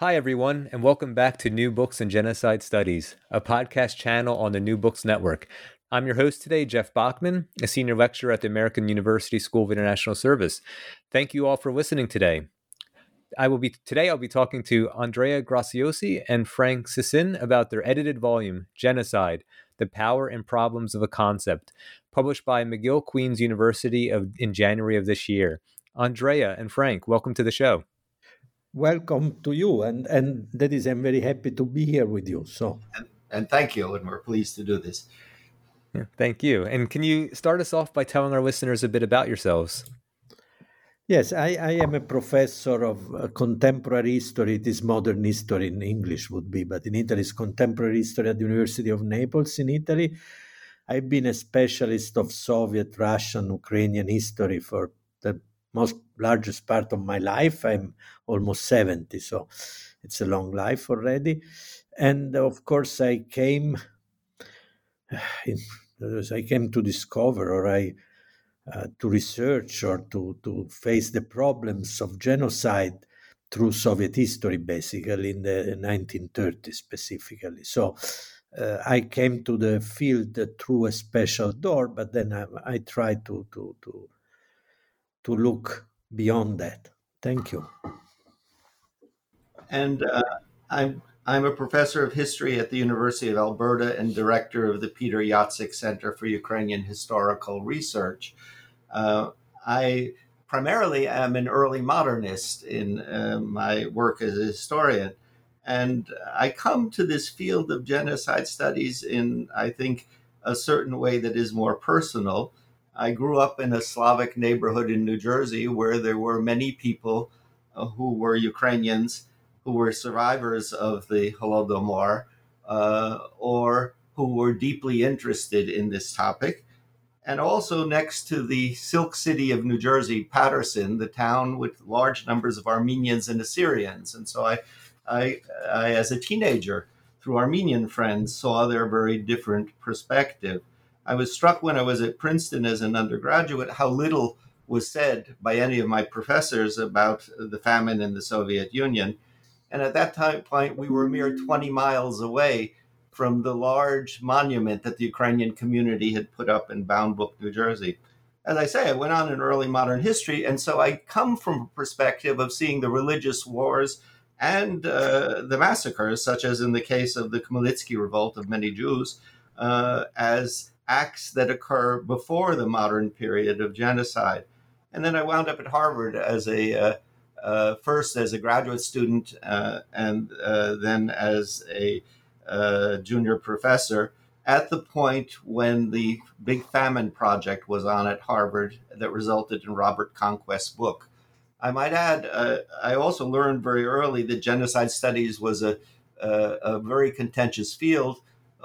Hi, everyone, and welcome back to New Books and Genocide Studies, a podcast channel on the New Books Network. I'm your host today, Jeff Bachman, a senior lecturer at the American University School of International Service. Thank you all for listening today. I will be today. I'll be talking to Andrea Graziosi and Frank Sysyn about their edited volume, "Genocide: The Power and Problems of a Concept," published by McGill Queen's University of, in January of this year. Andrea and Frank, welcome to the show welcome to you and and that is i'm very happy to be here with you so. And, and thank you and we're pleased to do this. Yeah, thank you. And can you start us off by telling our listeners a bit about yourselves? Yes i, I am a professor of uh, contemporary history. It is modern history in english would be but in italy it's contemporary history at the university of naples in italy. I've been a specialist of soviet russian ukrainian history for the most largest part of my life. I'm almost 70, so it's a long life already. And of course, I came, I came to discover, or I uh, to research, or to to face the problems of genocide through Soviet history, basically in the 1930s, specifically. So. Uh, I came to the field through a special door, but then I, I tried to, to, to to look beyond that. Thank you. And uh, I'm I'm a professor of history at the University of Alberta and director of the Peter Jacyk Center for Ukrainian Historical Research. Uh, I primarily am an early modernist in uh, my work as a historian. And I come to this field of genocide studies in, I think, a certain way that is more personal I grew up in a Slavic neighborhood in New Jersey where there were many people uh, who were Ukrainians who were survivors of the Holodomor uh, or who were deeply interested in this topic. And also next to the Silk City of New Jersey, Paterson, the town with large numbers of Armenians and Assyrians. And so I, I, I as a teenager, through Armenian friends, saw their very different perspective. I was struck when I was at Princeton as an undergraduate how little was said by any of my professors about the famine in the Soviet Union. And at that time point, we were mere 20 miles away from the large monument that the Ukrainian community had put up in Bound Brook, New Jersey. As I say, I went on in early modern history, and so I come from a perspective of seeing the religious wars and uh, the massacres, such as in the case of the Khmelnytsky revolt of many Jews, uh, as acts that occur before the modern period of genocide. And then I wound up at Harvard as a uh, uh, first as a graduate student uh, and uh, then as a uh, junior professor at the point when the Big Famine Project was on at Harvard that resulted in Robert Conquest's book. I might add, uh, I also learned very early that genocide studies was a, a, a very contentious field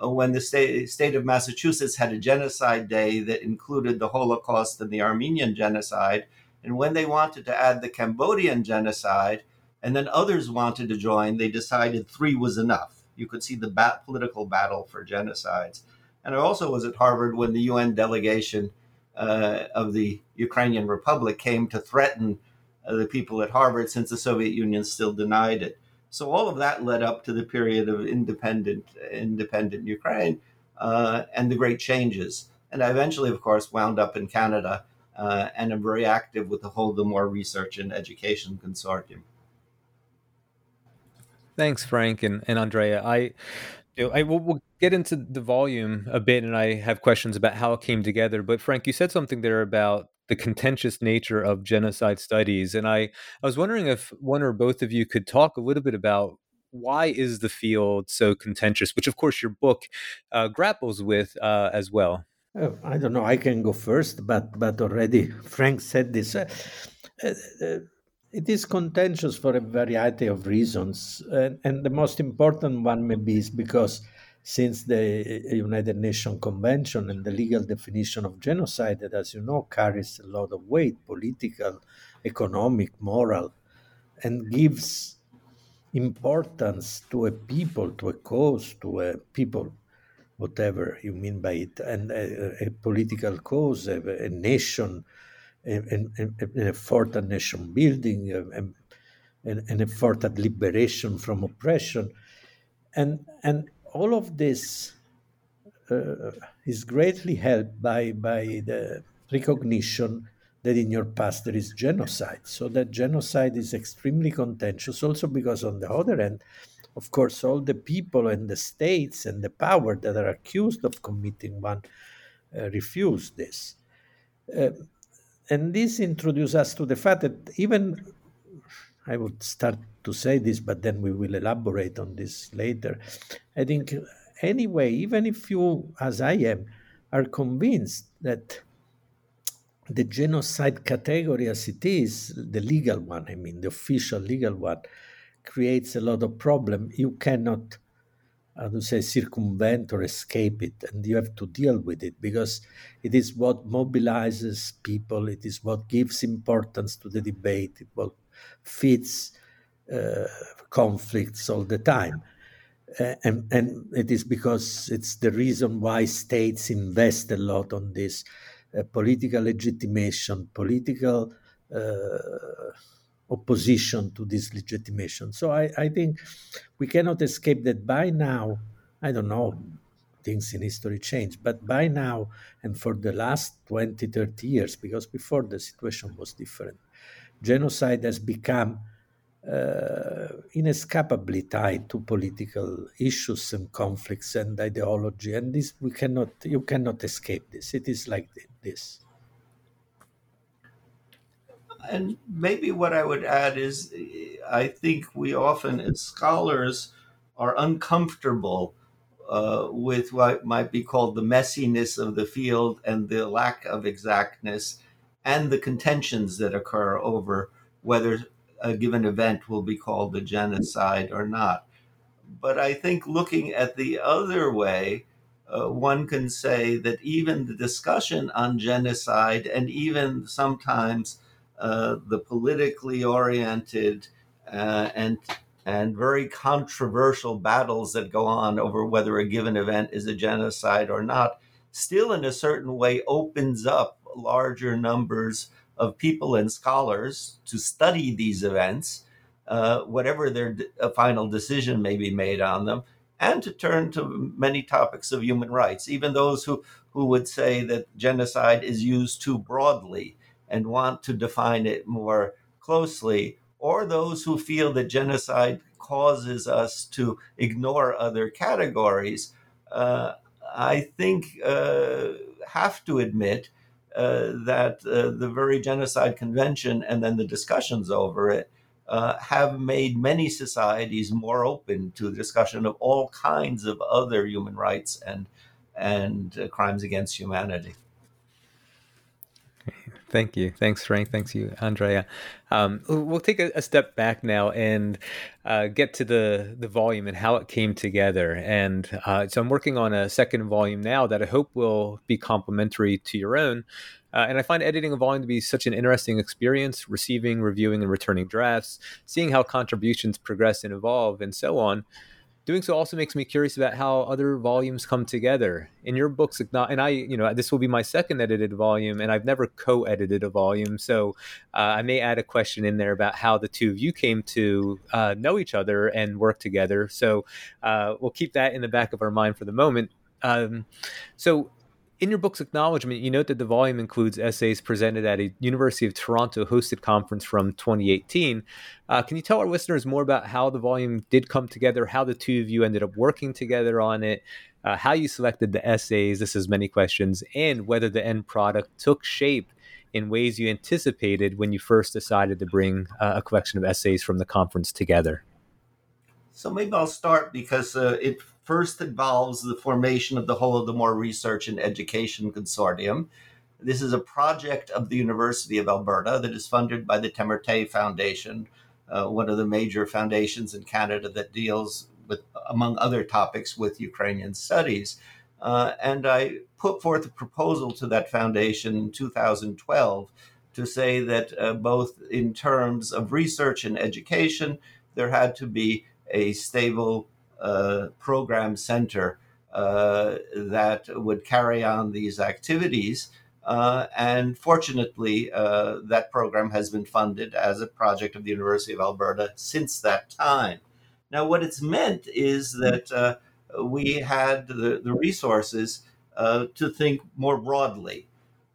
when the state, state of Massachusetts had a genocide day that included the Holocaust and the Armenian genocide. And when they wanted to add the Cambodian genocide, and then others wanted to join, they decided three was enough. You could see the bat- political battle for genocides. And I also was at Harvard when the UN delegation uh, of the Ukrainian Republic came to threaten uh, the people at Harvard since the Soviet Union still denied it. So all of that led up to the period of independent independent Ukraine uh, and the great changes. And I eventually, of course, wound up in Canada uh, and am very active with the Holodomor Research and Education Consortium. Thanks, Frank and, and Andrea. I, I will we'll get into the volume a bit, and I have questions about how it came together. But Frank, you said something there about the contentious nature of genocide studies. And I, I was wondering if one or both of you could talk a little bit about why is the field so contentious, which of course your book uh, grapples with uh, as well. Oh, I don't know. I can go first, but but already Frank said this. Uh, uh, uh it is contentious for a variety of reasons. And, and the most important one, maybe, is because since the United Nations Convention and the legal definition of genocide, that, as you know, carries a lot of weight political, economic, moral, and gives importance to a people, to a cause, to a people, whatever you mean by it, and a, a political cause, a, a nation, an, effort at nation building, an, an effort at liberation from oppression. And, and all of this uh, is greatly helped by, by the recognition that in your past there is genocide. So that genocide is extremely contentious, also because on the other end, of course, all the people and the states and the power that are accused of committing one uh, refuse this. Uh, and this introduces us to the fact that even I would start to say this, but then we will elaborate on this later. I think, anyway, even if you, as I am, are convinced that the genocide category as it is, the legal one, I mean, the official legal one, creates a lot of problem. You cannot, how to say, circumvent or escape it, and you have to deal with it because it is what mobilizes people. It is what gives importance to the debate. It what feeds uh, conflicts all the time. Uh, and, and it is because it's the reason why states invest a lot on this uh, political legitimation, political uh, opposition to this legitimation. So I, I think we cannot escape that by now, I don't know, things in history change, but by now and for the last 20, 30 years, because before the situation was different, genocide has become uh, inescapably tied to political issues and conflicts and ideology and this we cannot you cannot escape this. It is like this. And maybe what I would add is I think we often, as scholars, are uncomfortable uh, with what might be called the messiness of the field and the lack of exactness and the contentions that occur over whether a given event will be called a genocide or not. But I think looking at the other way, uh, one can say that even the discussion on genocide and even sometimes uh, the politically oriented uh, and and very controversial battles that go on over whether a given event is a genocide or not, still in a certain way opens up larger numbers of people and scholars to study these events, uh, whatever their d- final decision may be made on them, and to turn to many topics of human rights, even those who, who would say that genocide is used too broadly and want to define it more closely, or those who feel that genocide causes us to ignore other categories, uh, I think uh, have to admit uh, that uh, the very Genocide Convention and then the discussions over it uh, have made many societies more open to the discussion of all kinds of other human rights and and uh, crimes against humanity. Thank you. Thanks, Frank. Thanks you, Andrea. Um, we'll take a, a, step back now and uh, get to the the volume and how it came together. And uh, so I'm working on a second volume now that I hope will be complementary to your own. Uh, and I find editing a volume to be such an interesting experience, receiving, reviewing, and returning drafts, seeing how contributions progress and evolve, and so on doing so also makes me curious about how other volumes come together. In your books and i you know this will be my second edited volume and i've never co-edited a volume. So uh, i may add a question in there about how the two of you came to uh, know each other and work together. So uh, we'll keep that in the back of our mind for the moment. Um, so in your book's acknowledgement, you note that the volume includes essays presented at a University of Toronto hosted conference from 2018. Uh, can you tell our listeners more about how the volume did come together, how the two of you ended up working together on it, uh, how you selected the essays? This is many questions, and whether the end product took shape in ways you anticipated when you first decided to bring uh, a collection of essays from the conference together. So maybe I'll start because uh, it first involves the formation of the Holodomor Research and Education Consortium This is a project of the University of Alberta that is funded by the Temerty Foundation, uh, one of the major foundations in Canada that deals with, among other topics, with Ukrainian studies. Uh, and I put forth a proposal to that foundation in 2012 to say that uh, both in terms of research and education, there had to be a stable program center uh, that would carry on these activities. Uh, and fortunately, uh, that program has been funded as a project of the University of Alberta since that time. Now, what it's meant is that we had the, the resources to think more broadly.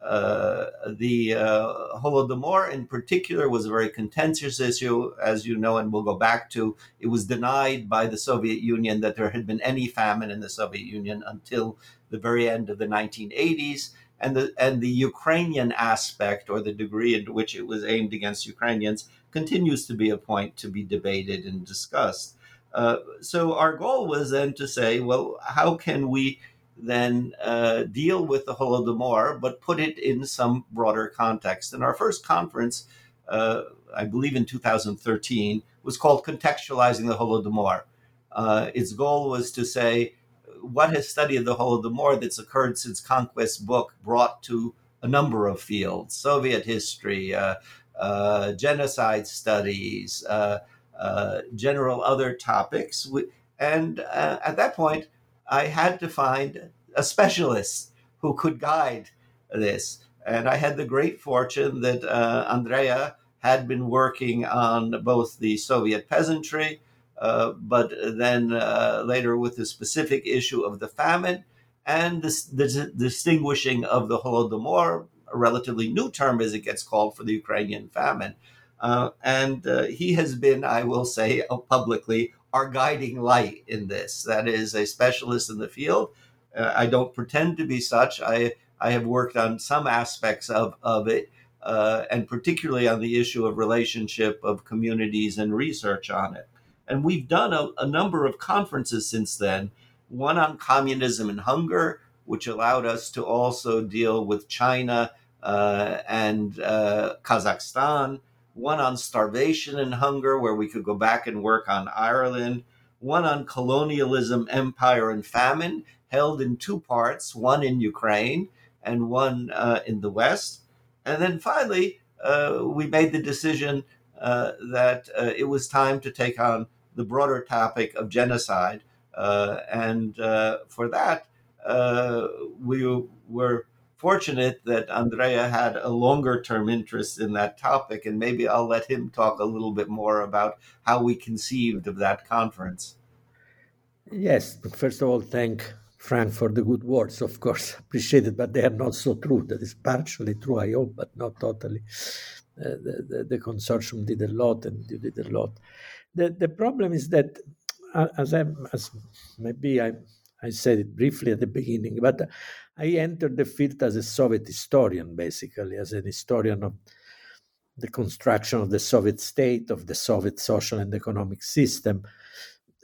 Uh, the uh, Holodomor, in particular, was a very contentious issue, as you know, and we'll go back to. It was denied by the Soviet Union that there had been any famine in the Soviet Union until the very end of the 1980s. And the, and the Ukrainian aspect, or the degree in which it was aimed against Ukrainians, continues to be a point to be debated and discussed. Uh, so our goal was then to say, well, how can we then uh, deal with the Holodomor, but put it in some broader context. And our first conference, uh, I believe in 2013, was called Contextualizing the Holodomor. Uh, its goal was to say, what has study of the Holodomor that's occurred since Conquest Book brought to a number of fields Soviet history, uh, uh, genocide studies, uh, general other topics. And at that point, I had to find a specialist who could guide this. And I had the great fortune that uh, Andrea had been working on both the Soviet peasantry, uh, but then uh, later with the specific issue of the famine and the, the distinguishing of the Holodomor, a relatively new term as it gets called for the Ukrainian famine. Uh, and uh, he has been, I will say publicly, our guiding light in this. That is a specialist in the field. Uh, I don't pretend to be such. I I have worked on some aspects of of it, uh, and particularly on the issue of relationship of communities and research on it. And we've done a, a number of conferences since then. One on communism and hunger, which allowed us to also deal with China uh, and uh, Kazakhstan one on starvation and hunger, where we could go back and work on Ireland, one on colonialism, empire, and famine, held in two parts one in Ukraine and one uh, in the West. And then finally, uh, we made the decision uh, that uh, it was time to take on the broader topic of genocide. Uh, and uh, for that, we were fortunate that Andrea had a longer term interest in that topic, and maybe I'll let him talk a little bit more about how we conceived of that conference. Yes, first of all, thank Frank for the good words, of course, appreciate it, but they are not so true. That is partially true, I hope, but not totally. Uh, the, the, the, consortium did a lot and you did a lot. The, the problem is that, uh, as, I, as maybe I, I said it briefly at the beginning, but I entered the field as a Soviet historian, basically, as an historian of the construction of the Soviet state, of the Soviet social and economic system.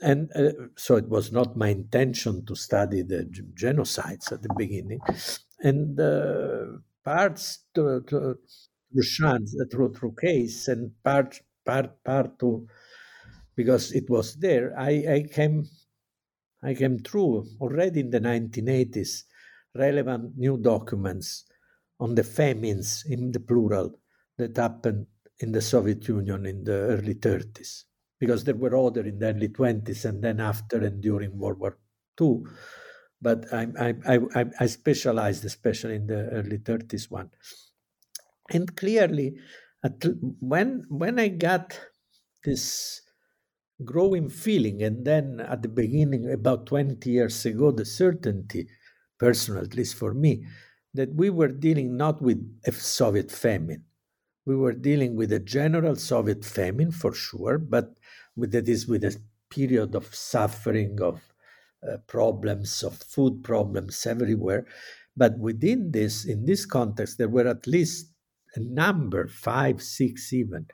And uh, so it was not my intention to study the g- genocides at the beginning. And uh, parts to, to, chance, uh, through, through case, and part, part, part to, because it was there, I, I came I came through already in the 1980s relevant new documents on the famines in the plural that happened in the Soviet Union in the early 30s, because there were other in the early 20s and then after and during World War II. But I, I, I, I specialized especially in the early 30s one. And clearly, when, when I got this growing feeling, and then at the beginning, about 20 years ago, the certainty personal, at least for me, that we were dealing not with a Soviet famine. We were dealing with a general Soviet famine for sure, but with that is with a period of suffering, of uh, problems, of food problems everywhere. But within this, in this context, there were at least a number, five, six even,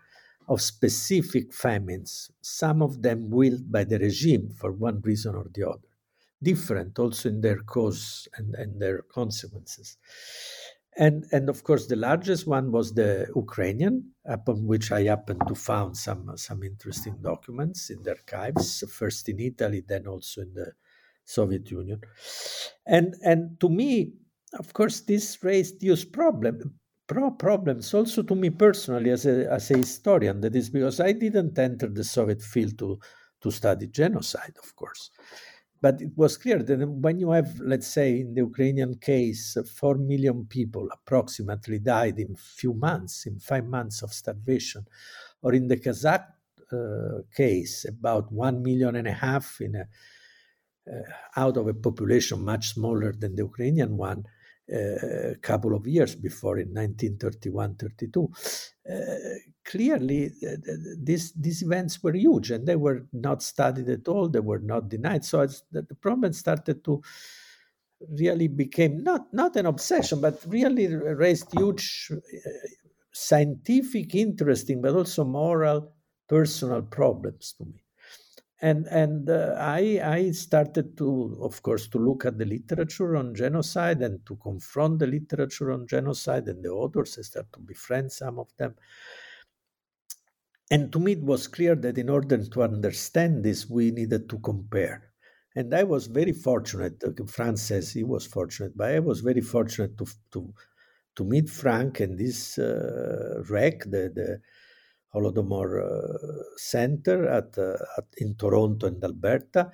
of specific famines, some of them willed by the regime for one reason or the other different also in their cause and, and their consequences. and and of course the largest one was the Ukrainian, upon which I happened to found some some interesting documents in the archives, first in Italy, then also in the Soviet Union, and and to me, of course, this raised huge problem pro- problems also to me personally as a as a historian. That is because I didn't enter the Soviet field to to study genocide, of course but it was clear that when you have, let's say, in the Ukrainian case, four million people approximately died in few months, in five months of starvation, or in the Kazakh uh, case, about one million and a half in a, uh, out of a population much smaller than the Ukrainian one, a couple of years before in 1931 32 uh, clearly uh, these these events were huge and they were not studied at all they were not denied. So the, the problem started to really became not not an obsession but really raised huge uh, scientific interesting but also moral personal problems to me and and uh, I I started to, of course, to look at the literature on genocide and to confront the literature on genocide and the authors. I started to befriend some of them, and to me it was clear that in order to understand this, we needed to compare. And I was very fortunate. Uh, Franz says he was fortunate, but I was very fortunate to to to meet Frank and this uh, REC, the the Holodomor uh, Center at, uh, at, in Toronto and Alberta,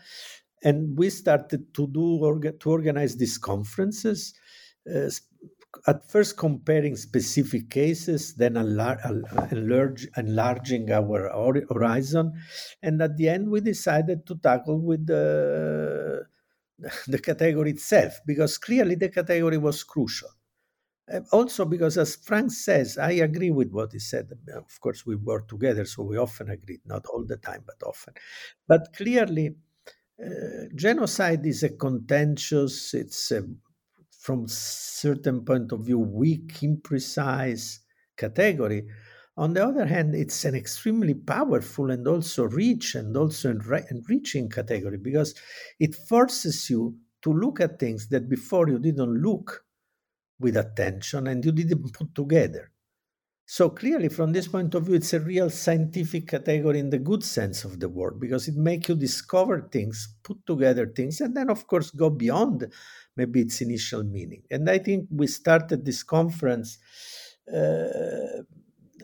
and we started to do orga- to organize these conferences. Uh, at first, comparing specific cases, then enlar- enlarge, enlarging our horizon, and at the end, we decided to tackle with the the category itself because clearly the category was crucial Uh, also because as frank says i agree with what he said. Um, of course we work together so we often agree not all the time but often. But clearly uh, genocide is a contentious it's a, from certain point of view weak imprecise category. On the other hand it's an extremely powerful and also rich and also enriching category because it forces you to look at things that before you didn't look with attention and you didn't put together. So clearly, from this point of view, it's a real scientific category in the good sense of the word because it makes you discover things, put together things, and then, of course, go beyond maybe its initial meaning. And I think we started this conference uh,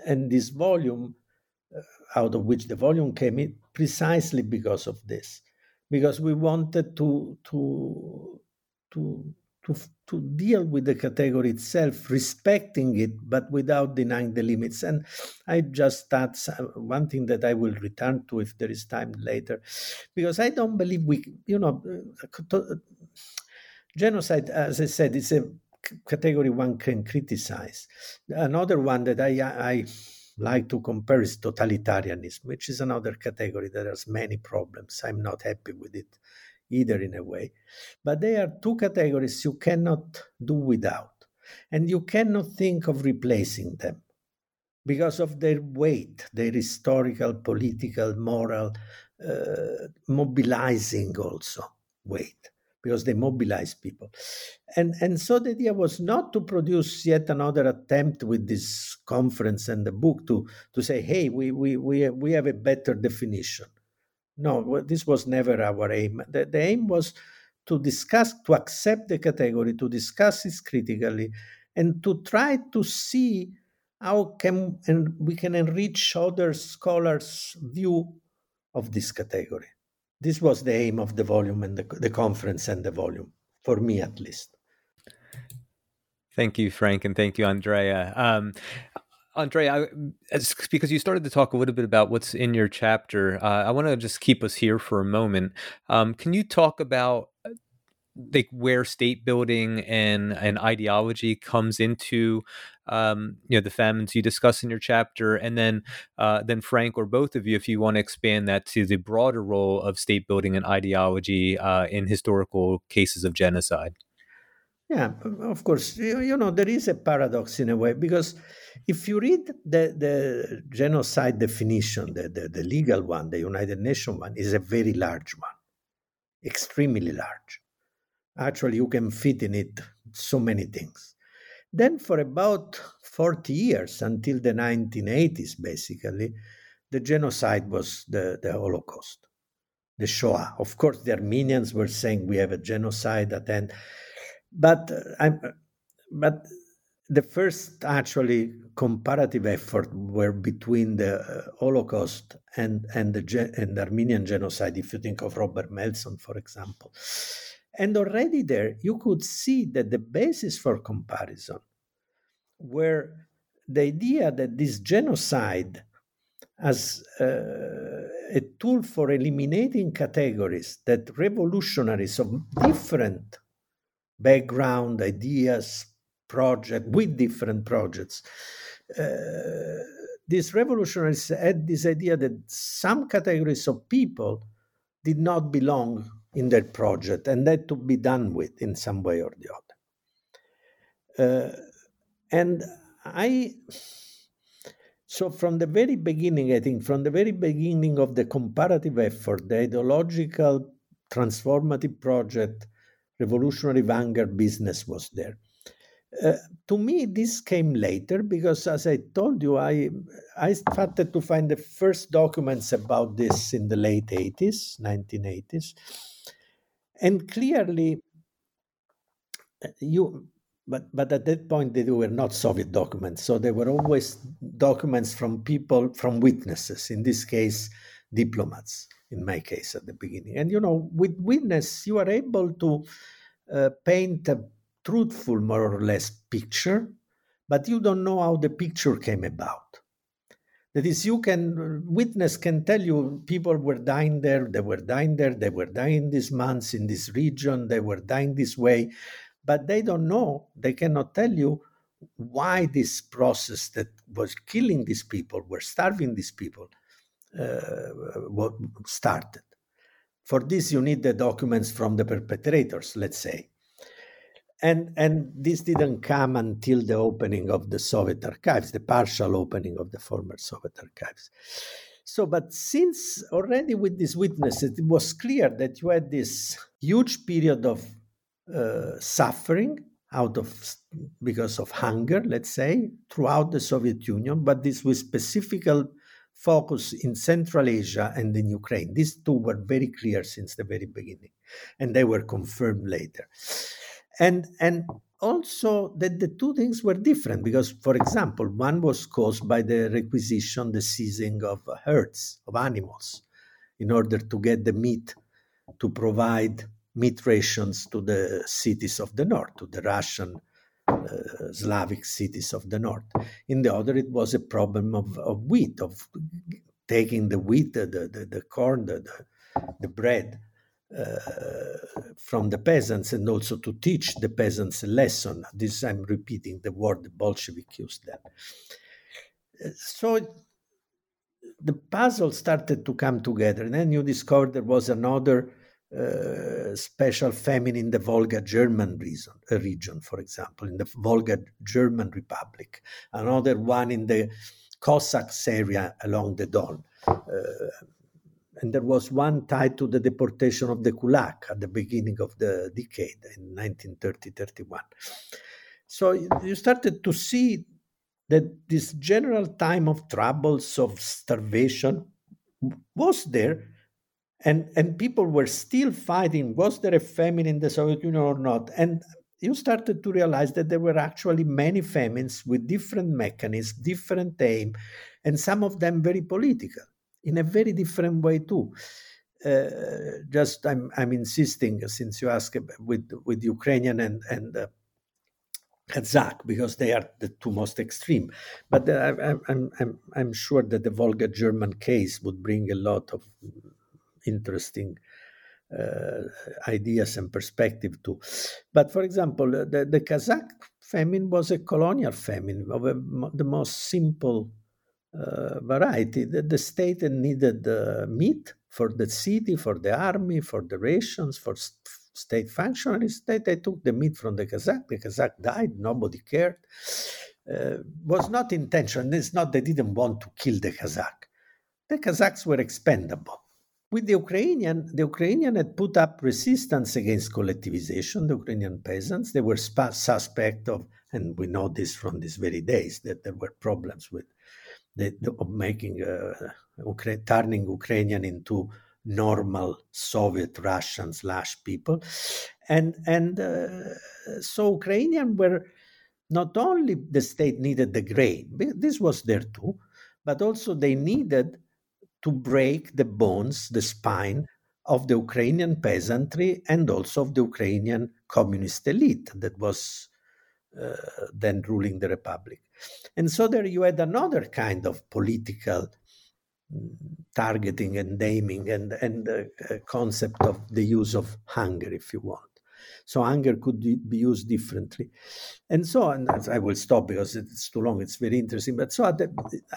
and this volume, uh, out of which the volume came in, precisely because of this, because we wanted to to to to, to deal with the category itself, respecting it, but without denying the limits. And I just thought uh, one thing that I will return to if there is time later, because I don't believe we, you know, uh, uh, genocide, as I said, is a category one can criticize. Another one that I, I like to compare is totalitarianism, which is another category that has many problems. I'm not happy with it either in a way. But they are two categories you cannot do without. And you cannot think of replacing them because of their weight, their historical, political, moral, uh, mobilizing also weight because they mobilize people. And, and so the idea was not to produce yet another attempt with this conference and the book to, to say, hey, we, we, we, we have a better definition. No, this was never our aim. The, the aim was to discuss, to accept the category, to discuss it critically, and to try to see how can and we can enrich other scholars' view of this category. This was the aim of the volume and the, the conference and the volume, for me at least. Thank you, Frank, and thank you, Andrea. Um, Andre, I, because you started to talk a little bit about what's in your chapter, uh, I want to just keep us here for a moment. Um, can you talk about uh, like where state building and and ideology comes into um, you know the famines you discuss in your chapter, and then uh, then Frank or both of you, if you want to expand that to the broader role of state building and ideology uh, in historical cases of genocide. Yeah, of course. You know, there is a paradox in a way because if you read the, the genocide definition, the, the, the legal one, the United Nations one, is a very large one, extremely large. Actually, you can fit in it so many things. Then, for about 40 years, until the 1980s, basically, the genocide was the, the Holocaust, the Shoah. Of course, the Armenians were saying we have a genocide at end, but uh, but the first actually comparative effort were between the uh, Holocaust and and the and Armenian genocide. If you think of Robert Melson, for example, and already there you could see that the basis for comparison were the idea that this genocide as uh, a tool for eliminating categories that revolutionaries of different background, ideas, project with different projects. Uh, these revolutionaries had this idea that some categories of people did not belong in that project and that to be done with in some way or the other. Uh, and I so, from the very beginning, I think, from the very beginning of the comparative effort, the ideological transformative project, revolutionary vanguard business was there. Uh, to me, this came later because, as I told you, I I started to find the first documents about this in the late 80s, 1980s, and clearly, you but but at that point they were not Soviet documents, so they were always documents from people, from witnesses. In this case, diplomats. In my case, at the beginning, and you know, with witness, you are able to uh, paint a truthful, more or less, picture, but you don't know how the picture came about. That is, you can witness can tell you people were dying there, they were dying there, they were dying these months in this region, they were dying this way but they don't know, they cannot tell you why this process that was killing these people, were starving these people, uh, started. For this, you need the documents from the perpetrators, let's say. And, and this didn't come until the opening of the Soviet archives, the partial opening of the former Soviet archives. So, but since already with these witnesses, it was clear that you had this huge period of uh, suffering out of because of hunger, let's say, throughout the Soviet Union, but this with specific focus in Central Asia and in Ukraine. These two were very clear since the very beginning, and they were confirmed later. And and also that the two things were different because, for example, one was caused by the requisition, the seizing of herds of animals, in order to get the meat to provide meat rations to the cities of the north, to the Russian uh, Slavic cities of the north. In the other, it was a problem of, of wheat, of taking the wheat, the, the, the corn, the, the, bread uh, from the peasants and also to teach the peasants a lesson. This I'm repeating the word the Bolshevik used then. So the puzzle started to come together, and then you discovered there was another uh, special famine in the Volga German region, uh, region, for example, in the Volga German Republic, another one in the Cossacks area along the Don. Uh, and there was one tied to the deportation of the Kulak at the beginning of the decade in 1930-31. So you started to see that this general time of troubles, of starvation, was there, and and people were still fighting was there a famine in the soviet union or not and you started to realize that there were actually many famines with different mechanisms different aim and some of them very political in a very different way too uh, just I'm, I'm insisting since you ask with with ukrainian and and uh, Kazakh because they are the two most extreme. But uh, I'm, I'm, I'm, I'm sure that the Volga German case would bring a lot of interesting uh, ideas and perspective too. But for example, the, the Kazakh famine was a colonial famine of a, the most simple uh, variety. The, the state needed uh, meat for the city, for the army, for the rations, for st- state functionaries. They, they took the meat from the Kazakh. The Kazakh died. Nobody cared. Uh, was not intentional. It's not they didn't want to kill the Kazakh. The Kazakhs were expendable with the Ukrainian, the Ukrainian had put up resistance against collectivization. The Ukrainian peasants they were sp- suspect of, and we know this from these very days that there were problems with the, the, of making uh, turning Ukrainian into normal Soviet Russian slash people, and and uh, so Ukrainian were not only the state needed the grain, this was there too, but also they needed to break the bones, the spine of the Ukrainian peasantry and also of the Ukrainian communist elite that was uh, then ruling the republic. And so there you had another kind of political mm, targeting and naming and, and uh, concept of the use of hunger, if you want. So anger could be used differently. And so, and I will stop because it's too long, it's very interesting. But so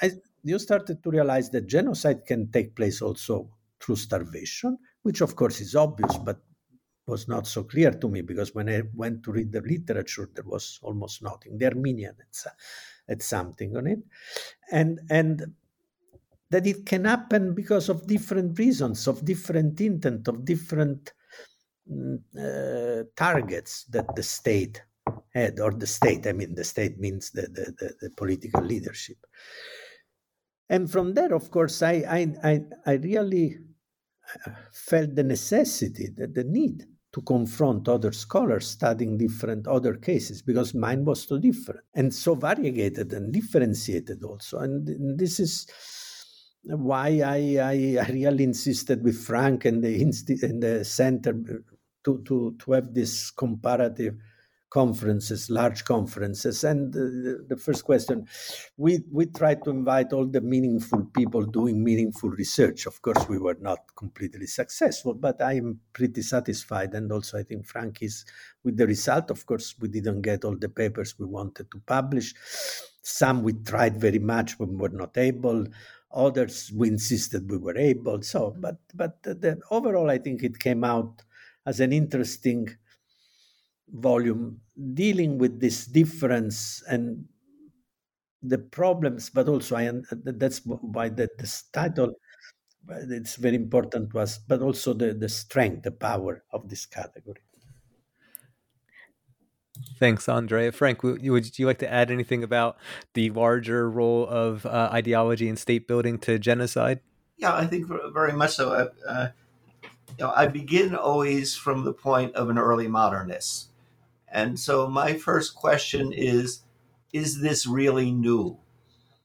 I, you started to realize that genocide can take place also through starvation, which of course is obvious, but was not so clear to me because when I went to read the literature, there was almost nothing. The Armenian had, something on it. And, and that it can happen because of different reasons, of different intent, of different uh, targets that the state had, or the state, I mean, the state means the, the, the, the political leadership. And from there, of course, I, I, I, I really uh, felt the necessity, the, the need to confront other scholars studying different other cases because mine was so different and so variegated and differentiated also. And this is why I, I, I really insisted with Frank and the, and the center to, to, to have these comparative conferences, large conferences. And the, the first question, we, we tried to invite all the meaningful people doing meaningful research. Of course, we were not completely successful, but I am pretty satisfied. And also, I think Frank is with the result. Of course, we didn't get all the papers we wanted to publish. Some we tried very much, but were not able. Others we insisted we were able. So, but but the, overall, I think it came out as an interesting volume dealing with this difference and the problems, but also I that's why the, this title it's very important to us, but also the, the strength, the power of this category. Thanks, Andrea. Frank, would you, like to add anything about the larger role of uh, ideology and state building to genocide? Yeah, I think very much so. Uh, uh you know, I begin always from the point of an early modernist. And so my first question is Is this really new?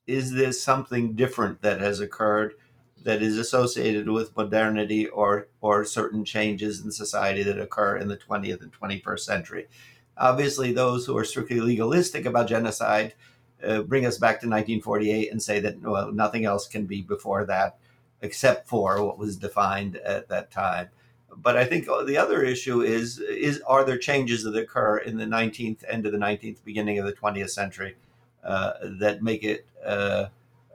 Is this something different that has occurred that is associated with modernity or, or certain changes in society that occur in the 20th and 21st century? Obviously, those who are strictly legalistic about genocide uh, bring us back to 1948 and say that well, nothing else can be before that except for what was defined at that time. But I think the other issue is is are there changes that occur in the 19th end of the 19th, beginning of the 20th century uh, that make it uh,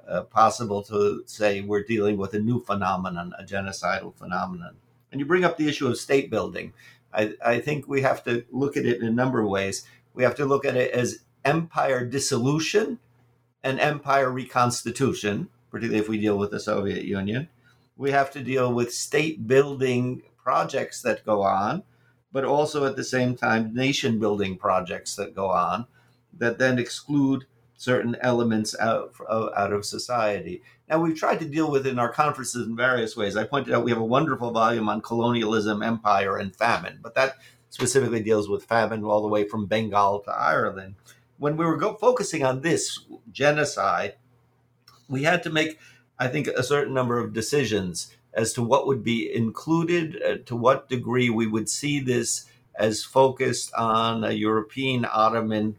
uh, possible to say we're dealing with a new phenomenon, a genocidal phenomenon. And you bring up the issue of state building. I, I think we have to look at it in a number of ways. We have to look at it as empire dissolution and empire reconstitution particularly if we deal with the Soviet Union. We have to deal with state building projects that go on, but also at the same time, nation building projects that go on that then exclude certain elements out, out of society. Now, we've tried to deal with in our conferences in various ways. I pointed out we have a wonderful volume on colonialism, empire, and famine, but that specifically deals with famine all the way from Bengal to Ireland. When we were go- focusing on this genocide, we had to make, I think, a certain number of decisions as to what would be included, uh, to what degree we would see this as focused on a European Ottoman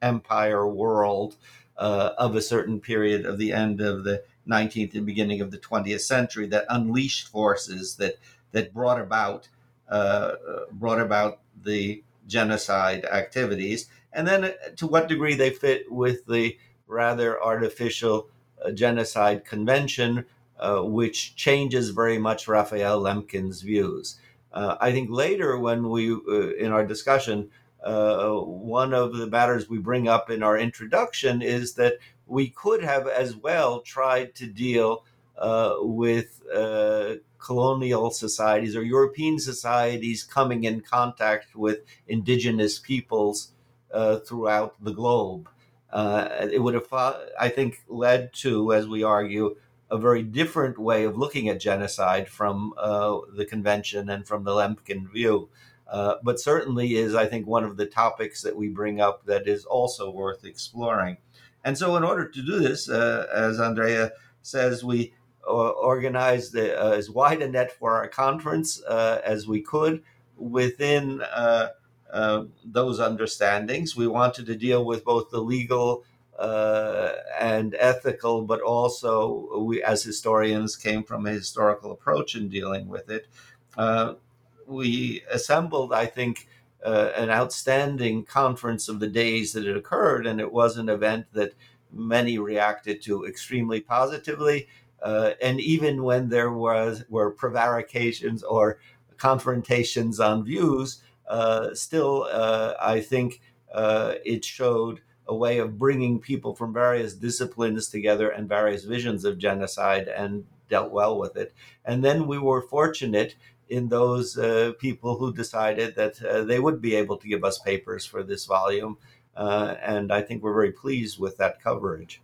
Empire world uh, of a certain period of the end of the 19th and beginning of the 20th century that unleashed forces that that brought about uh, brought about the genocide activities, and then uh, to what degree they fit with the rather artificial genocide convention, uh, which changes very much Raphael Lemkin's views. Uh, I think later, when we uh, in our discussion, uh, one of the matters we bring up in our introduction is that we could have as well tried to deal uh, with colonial societies or European societies coming in contact with indigenous peoples uh, throughout the globe. Uh, it would have, I think, led to, as we argue, a very different way of looking at genocide from uh, the convention and from the Lemkin view. Uh, but certainly is, I think, one of the topics that we bring up that is also worth exploring. And so, in order to do this, uh, as Andrea says, we uh, organized uh, as wide a net for our conference uh, as we could within those understandings. We wanted to deal with both the legal uh, and ethical, but also we, as historians, came from a historical approach in dealing with it. Uh, we assembled, I think, uh, an outstanding conference of the days that it occurred, and it was an event that many reacted to extremely positively. Uh, and even when there was were prevarications or confrontations on views, uh, still, uh, I think it showed a way of bringing people from various disciplines together and various visions of genocide and dealt well with it. And then we were fortunate in those uh, people who decided that uh, they would be able to give us papers for this volume. Uh, and I think we're very pleased with that coverage.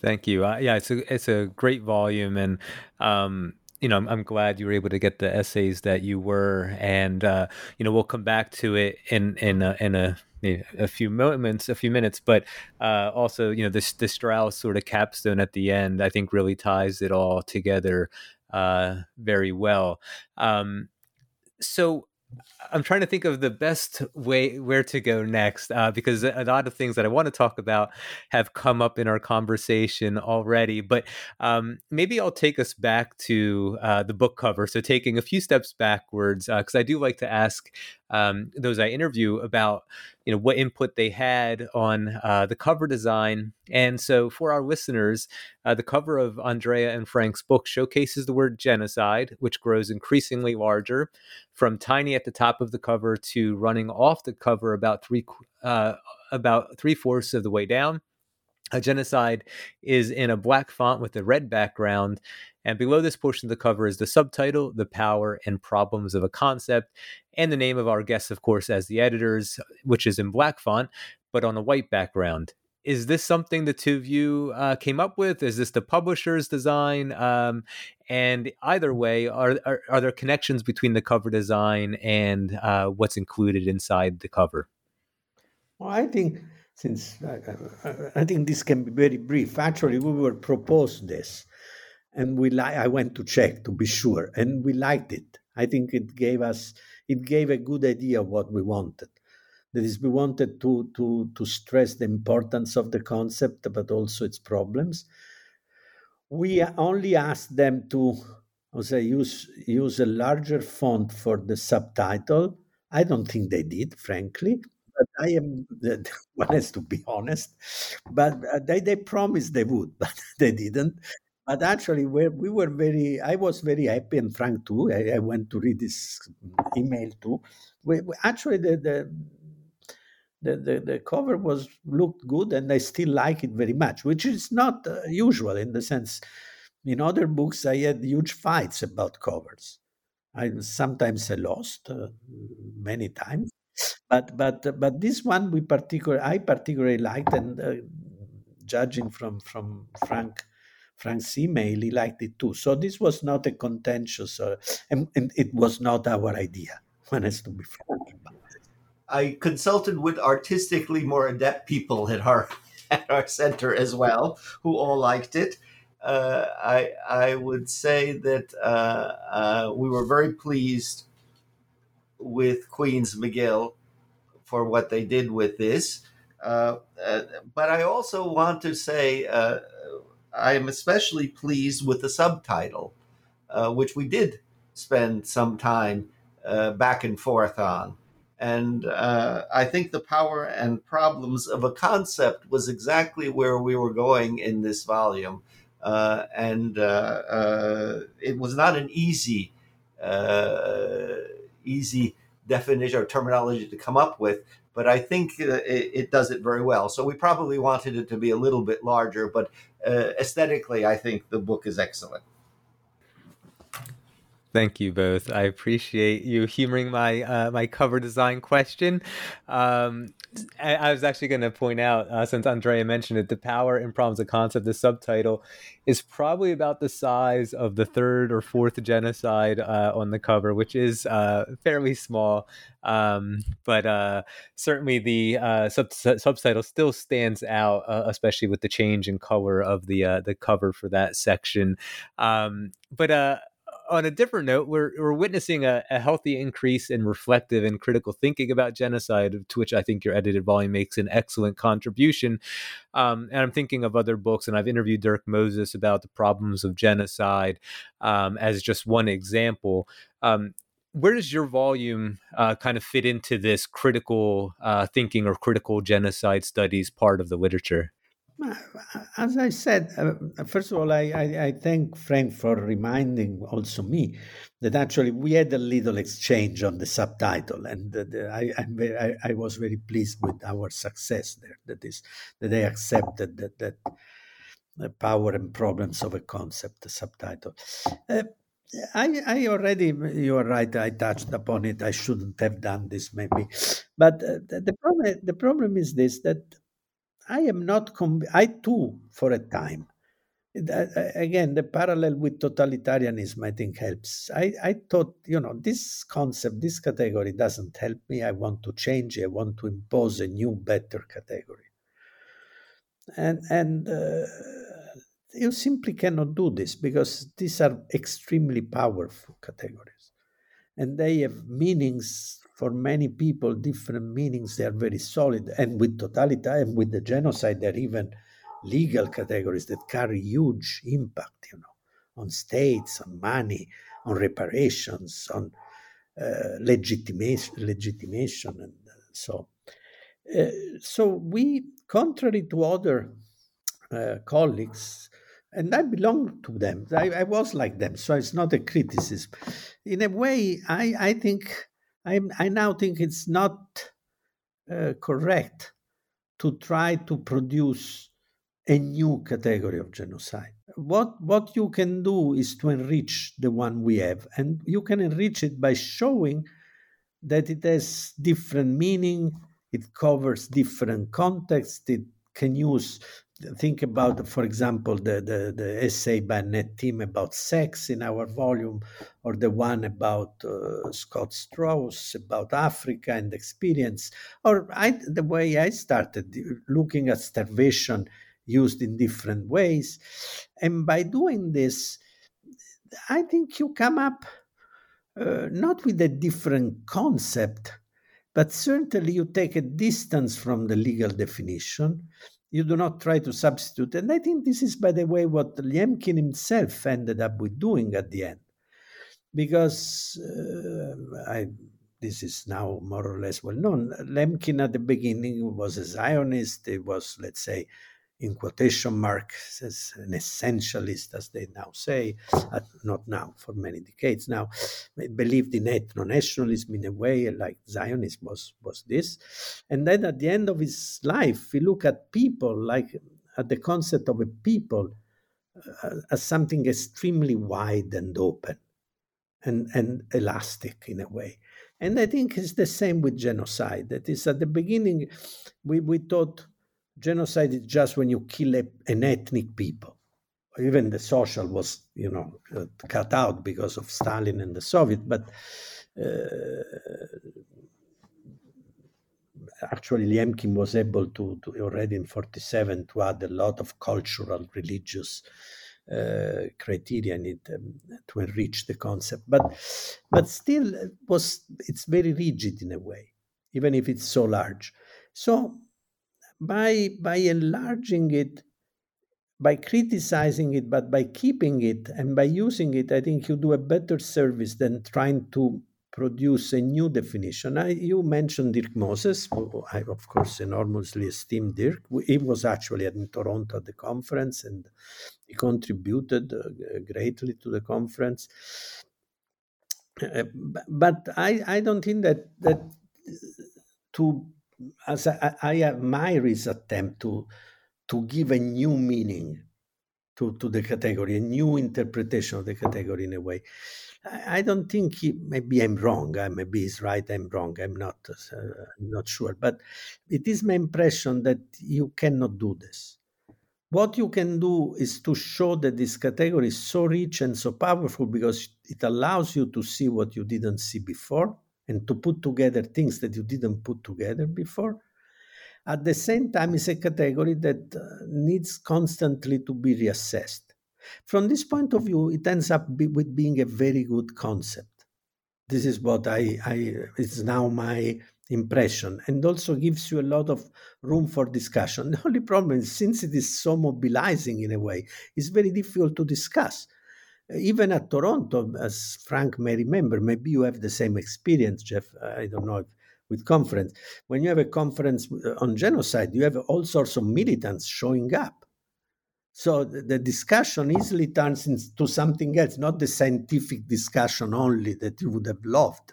Thank you. Uh, yeah, it's a it's a great volume, and um, you know, I'm, I'm, glad you were able to get the essays that you were, and uh, you know, we'll come back to it in in a, in a a few moments, a few minutes, but uh, also, you know, this the Straus sort of capstone at the end, I think, really ties it all together uh, very well. Um, so I'm trying to think of the best way where to go next uh, because a lot of things that I want to talk about have come up in our conversation already. But um, maybe I'll take us back to uh, the book cover. So taking a few steps backwards because uh, I do like to ask um, those I interview about you know what input they had on uh, the cover design. And so for our listeners, uh, the cover of Andrea and Frank's book showcases the word genocide, which grows increasingly larger, from tiny at the top of the cover to running off the cover about three uh, about three fourths of the way down. A genocide is in a black font with a red background, and below this portion of the cover is the subtitle, The Power and Problems of a Concept, and the name of our guests, of course, as the editors, which is in black font, but on a white background. Is this something the two of you uh, came up with? Is this the publisher's design? Um, and either way, are, are, are there connections between the cover design and uh, what's included inside the cover? Well, I think since I, I, think this can be very brief. Actually, we were proposed this and we li- I went to check to be sure, and we liked it. I think it gave us it gave a good idea of what we wanted. That is, we wanted to to to stress the importance of the concept, but also its problems. We only asked them to, I say, use use a larger font for the subtitle. I don't think they did, frankly. But I am one has to be honest. But uh, they they promised they would, but they didn't. But actually, we we were very, I was very happy, and Frank too. I, I went to read this email too. We, we, actually, the, the the, the, the cover was looked good and I still like it very much, which is not uh, usual in the sense in other books I had huge fights about covers. I sometimes I lost uh, many times, but but but this one we particular I particularly liked and uh, judging from from Frank Frank's email, liked it too. So this was not a contentious, uh, and, and, it was not our idea. One has to be frank. I consulted with artistically more adept people at our at our center as well, who all liked it. Uh, I I would say that uh, uh we were very pleased with Queens McGill for what they did with this. Uh, uh, but I also want to say I am especially pleased with the subtitle, uh, which we did spend some time uh, back and forth on. And uh, I think the power and problems of a concept was exactly where we were going in this volume. Uh, and uh, uh, it was not an easy, easy definition or terminology to come up with, but I think it, it, does it very well. So we probably wanted it to be a little bit larger, but Uh, aesthetically, I think the book is excellent. Thank you both. I appreciate you humoring my uh, my cover design question. Um, I, was actually going to point out, uh, since Andrea mentioned it, the power in problems of concept. The subtitle is probably about the size of the third or fourth genocide uh, on the cover, which is uh, fairly small. Um, but uh, certainly the uh, sub- subtitle still stands out, especially with the change in color of the the cover for that section. Um, but on a different note, we're we're witnessing a, a, healthy increase in reflective and critical thinking about genocide, to which I think your edited volume makes an excellent contribution. Um, and I'm thinking of other books, and I've interviewed Dirk Moses about the problems of genocide um, as just one example. Um, where does your volume uh, kind of fit into this critical uh, thinking or critical genocide studies part of the literature? As I said, uh, first of all, I, I, I, thank Frank for reminding also me that actually we had a little exchange on the subtitle, and the, I, I, I, was very pleased with our success there. That is, that they accepted that that the power and problems of a concept, the subtitle. Uh, I, I already, you are right. I touched upon it. I shouldn't have done this, maybe, but uh, the, the problem, the problem is this: that I am not, conv- I too, for a time, again, the parallel with totalitarianism, I think, helps. I, I thought, you know, this concept, this category doesn't help me. I want to change it. I want to impose a new, better category. And, and uh, you simply cannot do this because these are extremely powerful categories. And they have meanings for many people, different meanings. They are very solid. And with totalitarian, with the genocide, there are even legal categories that carry huge impact, you know, on states, on money, on reparations, on uh, legitimation, legitimation, and so. Uh, so we, contrary to other uh, colleagues, and I belong to them. I, I, was like them, so it's not a criticism. In a way, I, I think I, I now think it's not uh, correct to try to produce a new category of genocide. What, what you can do is to enrich the one we have, and you can enrich it by showing that it has different meaning, it covers different contexts, it can use think about, for example, the, the, the, essay by Annette Timm about sex in our volume, or the one about uh, Scott Straus, about Africa and experience, or I, the way I started looking at starvation used in different ways. And by doing this, I think you come up uh, not with a different concept, but certainly you take a distance from the legal definition you do not try to substitute. And I think this is, by the way, what Lemkin himself ended up with doing at the end. Because uh, I, this is now more or less well known. Lemkin at the beginning was a Zionist. He was, let's say, in quotation marks, as an essentialist, as they now say, uh, not now, for many decades now, believed in ethno-nationalism in a way like Zionism was, was this. And then at the end of his life, he looked at people, like at the concept of a people, uh, as something extremely wide and open and, and elastic in a way. And I think it's the same with genocide. That is, at the beginning, we, we thought genocide is just when you kill a, an ethnic people. Even the social was, you know, uh, cut out because of Stalin and the Soviet. But uh, actually, Lemkin was able to, to, already in 47 to add a lot of cultural, religious uh, criteria in it um, to enrich the concept. But but still, was it's very rigid in a way, even if it's so large. So by by enlarging it by criticizing it but by keeping it and by using it i think you do a better service than trying to produce a new definition. I, you mentioned dirk moses i of course enormously esteem dirk. He was actually in toronto at the conference and he contributed uh, greatly to the conference. Uh, but i i don't think that that to as I, I, admire his attempt to to give a new meaning to, to the category, a new interpretation of the category in a way. I, I don't think he, maybe I'm wrong. I, maybe he's right. I'm wrong. I'm not. Uh, I'm not sure. But it is my impression that you cannot do this. What you can do is to show that this category is so rich and so powerful because it allows you to see what you didn't see before and to put together things that you didn't put together before at the same time, it's a category that uh, needs constantly to be reassessed. From this point of view, it ends up be, with being a very good concept. This is what I, I it's now my impression and also gives you a lot of room for discussion. The only problem is since it is so mobilizing in a way, it's very difficult to discuss. Even at Toronto, as Frank may remember, maybe you have the same experience, Jeff. I don't know if with conference. When you have a conference uh, on genocide, you have all sorts of militants showing up. So the discussion easily turns into something else, not the scientific discussion only that you would have loved.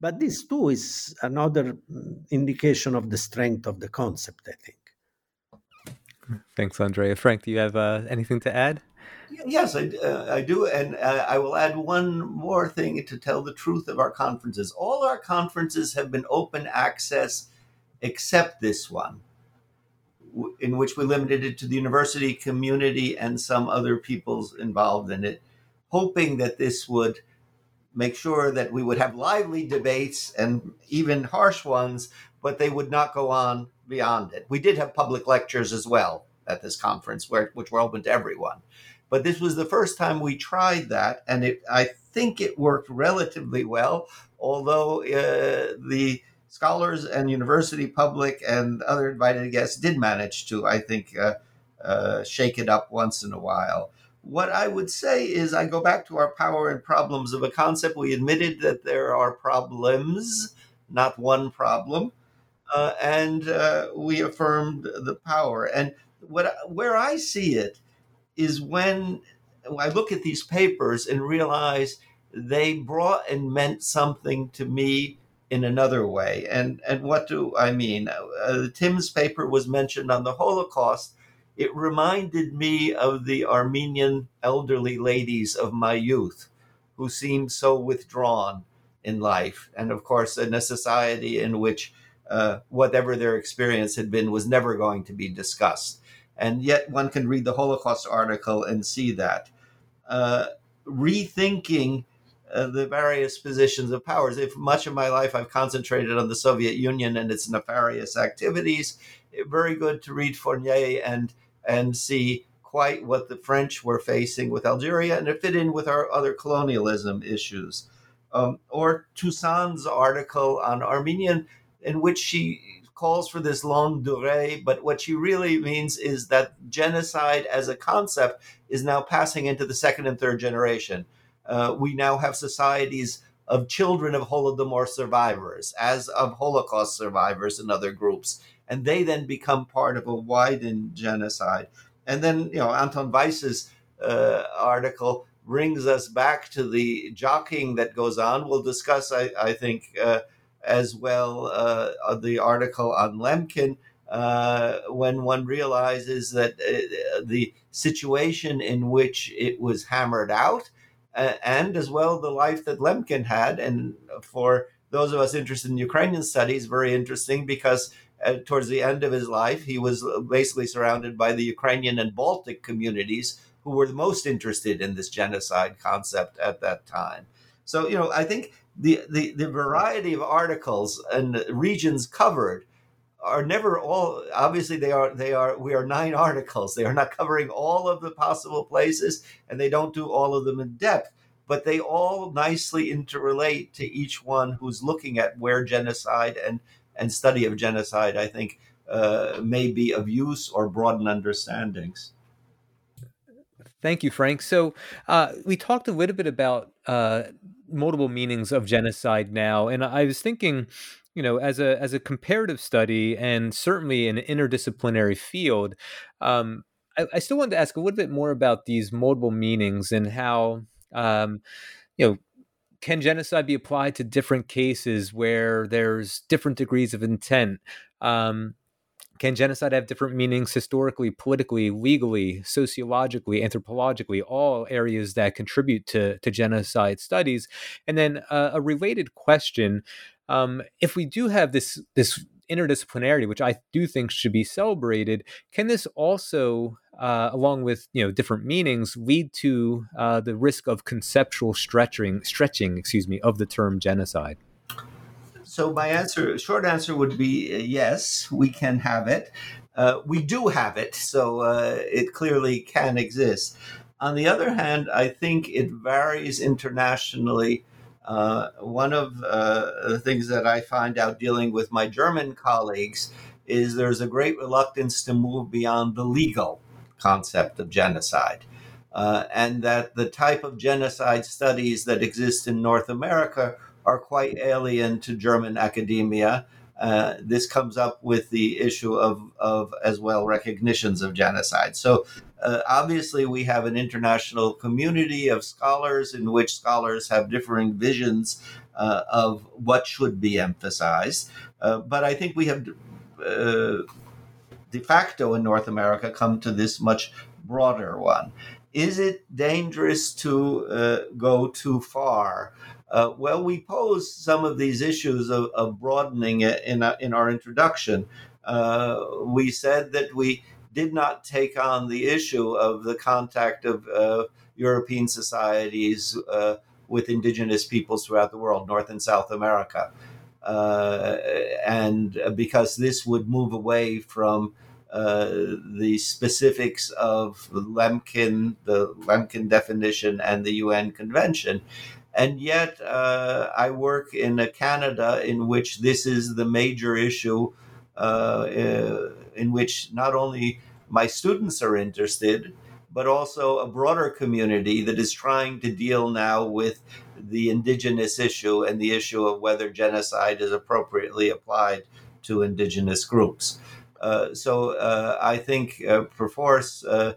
But this too is another mm, indication of the strength of the concept, I think. Thanks, Andrea. Frank, do you have uh, anything to add? Yes, I, uh, I do. And uh, I will add one more thing to tell the truth of our conferences. All our conferences have been open access except this one, in which we limited it to the university community and some other people's involved in it, hoping that this would make sure that we would have lively debates and even harsh ones, but they would not go on beyond it. We did have public lectures as well at this conference, where, which were open to everyone. But this was the first time we tried that, and it, I think it worked relatively well, although uh, the scholars and university public and other invited guests did manage to, I think, uh, uh, shake it up once in a while. What I would say is, I go back to our power and problems of a concept. We admitted that there are problems, not one problem, uh, and uh, we affirmed the power. And what where I see it is when I look at these papers and realize they brought and meant something to me in another way. And and what do I mean? Uh, Timm's paper was mentioned on the Holocaust. It reminded me of the Armenian elderly ladies of my youth, who seemed so withdrawn in life, and of course, in a society in which uh, whatever their experience had been was never going to be discussed and yet one can read the Holocaust article and see that. Uh, rethinking uh, the various positions of powers. If much of my life I've concentrated on the Soviet Union and its nefarious activities, very good to read Fournier and and see quite what the French were facing with Algeria and it fit in with our other colonialism issues. Um, or Toussaint's article on Armenian, in which she calls for this longue durée, but what she really means is that genocide as a concept is now passing into the second and third generation. Uh, we now have societies of children of Holodomor survivors, as of Holocaust survivors and other groups, and they then become part of a widened genocide. And then, you know, Anton Weiss's uh, article brings us back to the jockeying that goes on. We'll discuss, I, I think, uh, as well uh, the article on Lemkin. Uh, when one realizes that uh, the situation in which it was hammered out, uh, and as well the life that Lemkin had, and for those of us interested in Ukrainian studies, very interesting because uh, towards the end of his life, he was basically surrounded by the Ukrainian and Baltic communities who were the most interested in this genocide concept at that time. So, you know, I think the, the, the variety of articles and regions covered are never all obviously they are they are we are nine articles they are not covering all of the possible places and they don't do all of them in depth but they all nicely interrelate to each one who's looking at where genocide and and study of genocide i think uh, may be of use or broaden understandings Thank you, Frank. So uh, we talked a little bit about uh, multiple meanings of genocide now, and I was thinking, you know, as a as a comparative study and certainly an interdisciplinary field, um, I, I, still wanted to ask a little bit more about these multiple meanings and how, um, you know. Can genocide be applied to different cases where there's different degrees of intent? Um, can genocide have different meanings historically, politically, legally, sociologically, anthropologically, all areas that contribute to, to genocide studies? And then uh, a related question um, if we do have this, this interdisciplinarity, which I do think should be celebrated, can this also, uh, along with you know different meanings, lead to uh, the risk of conceptual stretching, stretching, excuse me, of the term genocide? So my answer, short answer, would be uh, yes. We can have it. Uh, we do have it, so uh, it clearly can exist. On the other hand, I think it varies internationally. Uh, one of uh, the things that I find out dealing with my German colleagues is there's a great reluctance to move beyond the legal concept of genocide. Uh, and that the type of genocide studies that exist in North America are quite alien to German academia. Uh, this comes up with the issue of, of as well recognitions of genocide. So uh, obviously, we have an international community of scholars in which scholars have differing visions uh, of what should be emphasized. Uh, but I think we have uh, de facto in North America come to this much broader one. Is it dangerous to uh, go too far? Uh, well, we posed some of these issues of, of broadening it in, a, in our introduction. Uh, we said that we did not take on the issue of the contact of uh, European societies uh, with indigenous peoples throughout the world, North and South America. Uh, and because this would move away from uh, the specifics of Lemkin, the Lemkin definition, and the UN Convention. And yet, uh, I work in a Canada in which this is the major issue, uh, uh, in which not only my students are interested, but also a broader community that is trying to deal now with the indigenous issue and the issue of whether genocide is appropriately applied to indigenous groups. Uh, so uh, I think uh, perforce uh,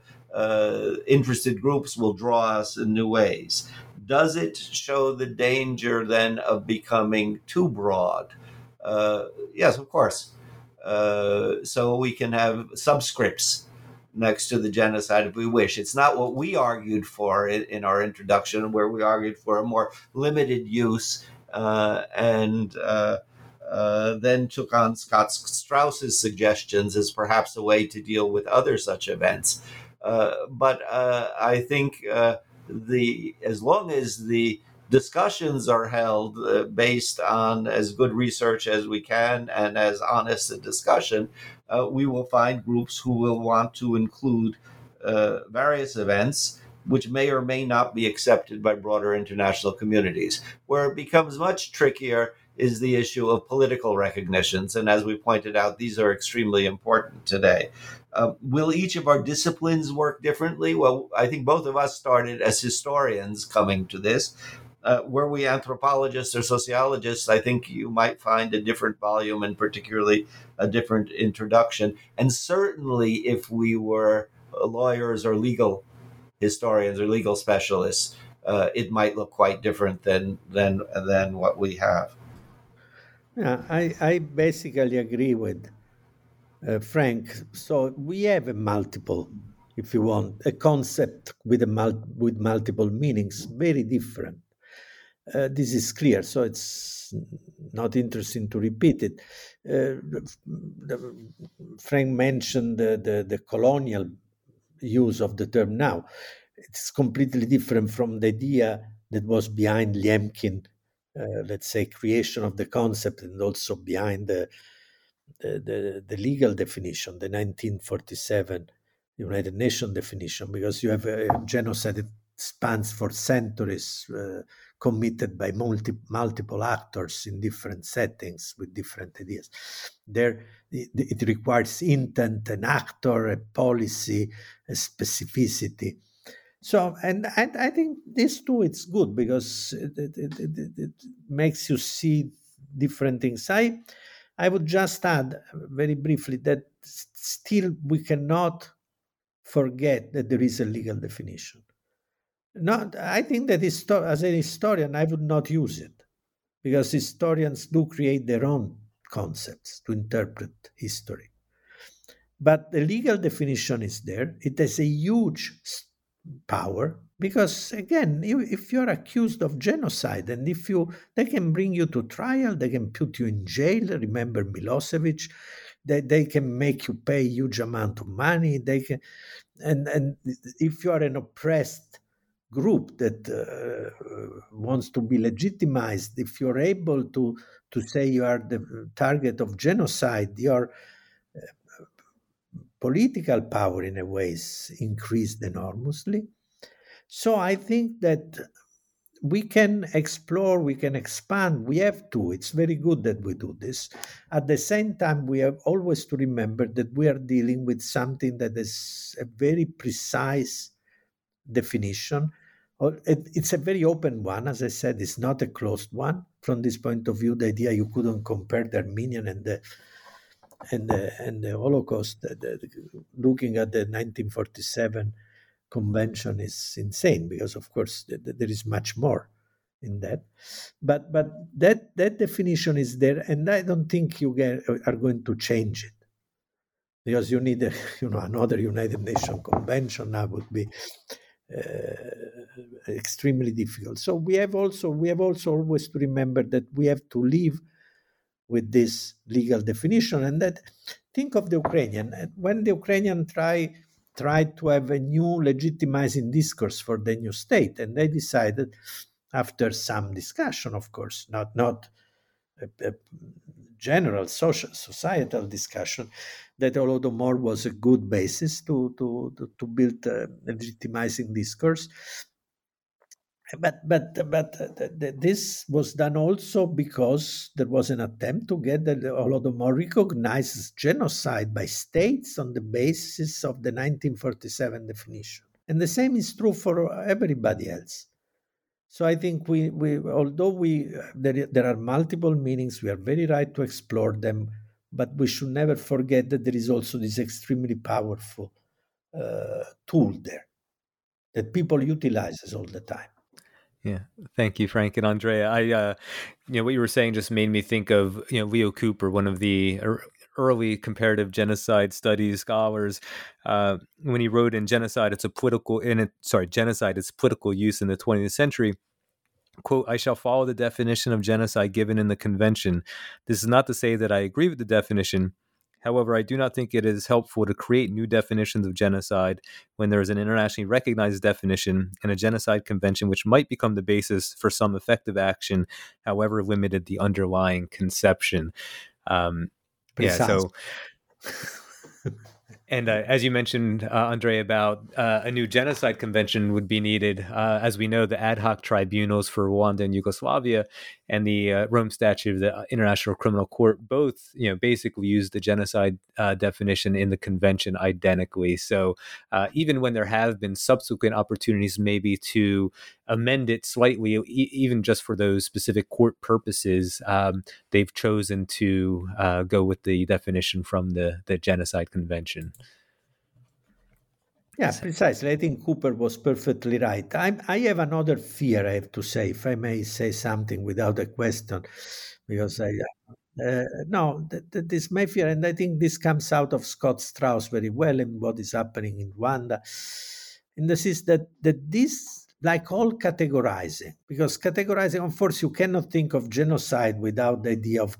interested groups will draw us in new ways does it show the danger then of becoming too broad? Uh, yes, of course. Uh, so we can have subscripts next to the genocide if we wish. It's not what we argued for in, in our introduction, where we argued for a more limited use uh, and uh, uh, then took on Scott Straus's suggestions as perhaps a way to deal with other such events. Uh, but I think the as long as the discussions are held uh, based on as good research as we can and as honest a discussion, uh, we will find groups who will want to include uh, various events which may or may not be accepted by broader international communities. Where it becomes much trickier is the issue of political recognitions. And as we pointed out, these are extremely important today. Uh, will each of our disciplines work differently? Well, I think both of us started as historians coming to this. Uh, were we anthropologists or sociologists, I think you might find a different volume and particularly a different introduction. And certainly, if we were lawyers or legal historians or legal specialists, uh, it might look quite different than than than what we have. Yeah, I, I basically agree with uh, Frank. So we have a multiple, if you want, a concept with a mul- with multiple meanings, very different. Uh, this is clear, so it's not interesting to repeat it. Uh, the, Frank mentioned the, the, the colonial use of the term now. It's completely different from the idea that was behind Lemkin, uh, let's say, creation of the concept, and also behind the the, the, the legal definition, the 1947 United Nations definition, because you have a genocide that spans for centuries, uh, committed by multi, multiple actors in different settings with different ideas. There, it, it requires intent, an actor, a policy, a specificity. So, and, and I think this too, it's good because it, it, it, it makes you see different things. I, I would just add very briefly that still we cannot forget that there is a legal definition. Not, I think that as a historian, I would not use it because historians do create their own concepts to interpret history. But the legal definition is there. It has a huge power because again if you're accused of genocide and if you they can bring you to trial they can put you in jail remember milosevic they, they can make you pay huge amount of money they can and and if you are an oppressed group that uh, wants to be legitimized if you're able to to say you are the target of genocide your uh, political power in a way is increased enormously so i think that we can explore, we can expand, we have to. It's very good that we do this. At the same time, we have always to remember that we are dealing with something that is a very precise definition. It's a very open one, as I said, it's not a closed one. From this point of view, the idea you couldn't compare the Armenian and the and the, and the Holocaust, the, the, looking at the 1947 convention is insane because of course th- th- there is much more in that. But but that that definition is there and i don't think you get, are going to change it. Because you need a, you know another united nations convention that would be uh, extremely difficult. So we have also we have also always to remember that we have to live with this legal definition and that think of the ukrainian when the ukrainian try tried to have a new legitimizing discourse for the new state. And they decided, after some discussion, of course, not, not a, a general social societal discussion, that Holodomor was a good basis to, to, to, to build a legitimizing discourse but but but uh, this was done also because there was an attempt to get the Holodomor recognized as genocide by states on the basis of the 1947 definition, and the same is true for everybody else. So I think we, we although we there, there are multiple meanings, we are very right to explore them, but we should never forget that there is also this extremely powerful uh, tool there that people utilizes all the time. Yeah, thank you, Frank and Andrea. I, uh, you know, what you were saying just made me think of you know Leo Kuper, one of the early comparative genocide studies scholars, uh, when he wrote in Genocide, it's a political in it, sorry, genocide, it's political use in the 20th century. Quote, I shall follow the definition of genocide given in the convention. This is not to say that I agree with the definition, However, I do not think it is helpful to create new definitions of genocide when there is an internationally recognized definition and a genocide convention which might become the basis for some effective action, however limited the underlying conception. Um, yeah, so. And uh, as you mentioned, uh, Andre, about uh, a new genocide convention would be needed. Uh, as we know, the ad hoc tribunals for Rwanda and Yugoslavia and the uh, Rome Statute of the International Criminal Court both, you know, basically use the genocide uh, definition in the convention identically. So even when there have been subsequent opportunities, maybe to amend it slightly, e- even just for those specific court purposes, um, they've chosen to go with the definition from the the genocide convention. Yeah, precisely. I think Kuper was perfectly right. I'm, I have another fear, I have to say, if I may say something without a question, because I. Uh, no, th- th- this my fear, and I think this comes out of Scott Straus very well in what is happening in Rwanda, in the sense that, that this like all categorizing, because categorizing, of course, you cannot think of genocide without the idea of,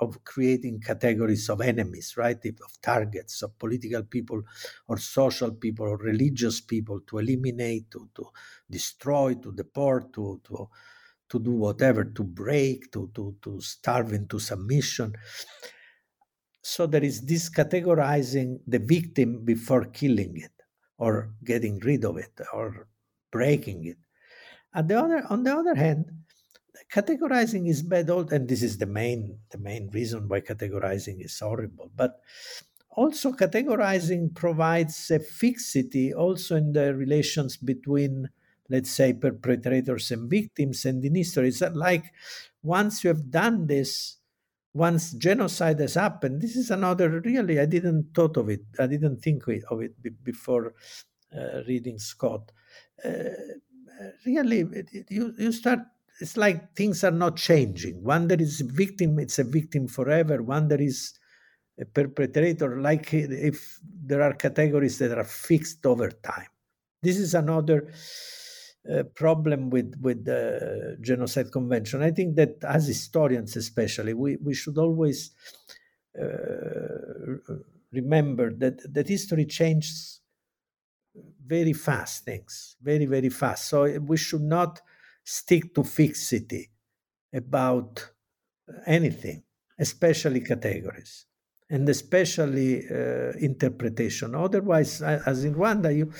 of creating categories of enemies, right? Of targets, of political people or social people or religious people to eliminate, to, to destroy, to deport, to, to, to do whatever, to break, to, to, to starve into submission. So there is this categorizing the victim before killing it or getting rid of it or breaking it. On the other, on the other hand, categorizing is bad. All, and this is the main the main reason why categorizing is horrible. But also, categorizing provides a fixity also in the relations between, let's say, perpetrators and victims. And in history, it's like once you have done this, once genocide has happened, this is another really. I didn't thought of it. I didn't think of it before uh, reading Scott. Uh, really, you, you start it's like things are not changing. One that is a victim, it's a victim forever. One that is a perpetrator like if there are categories that are fixed over time. This is another uh, problem with with the genocide convention. I think that as historians, especially, we we should always uh, remember that that history changes very fast. Things very very fast. So we should not stick to fixity about anything, especially categories and especially uh, interpretation. Otherwise, as in Rwanda, you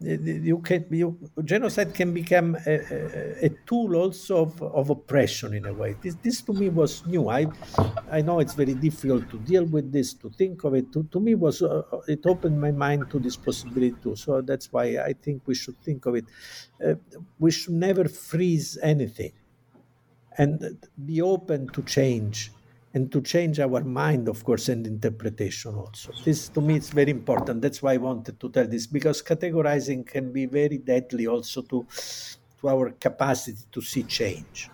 you can you, genocide can become a, a, tool also of, of, oppression in a way. This this to me was new. I I know it's very difficult to deal with this, to think of it. To, to me was uh, it opened my mind to this possibility too. So that's why I think we should think of it. Uh, we should never freeze anything, and be open to change and to change our mind, of course, and interpretation also. This to me is very important. That's why I wanted to tell this because categorizing can be very deadly also to to our capacity to see change.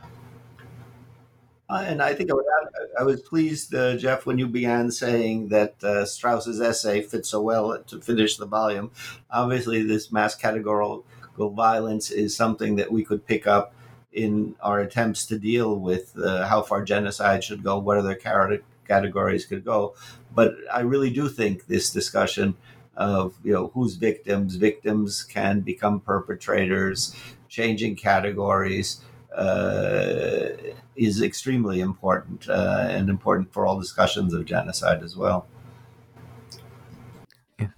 Uh, and I think I, add, I was pleased, uh, Jeff, when you began saying that uh, Straus's essay fits so well to finish the volume. Obviously, this mass categorical violence is something that we could pick up in our attempts to deal with uh, how far genocide should go, what other categories could go. But I really do think this discussion of you know who's victims, victims can become perpetrators, changing categories. Uh, is extremely important uh, and important for all discussions of genocide as well.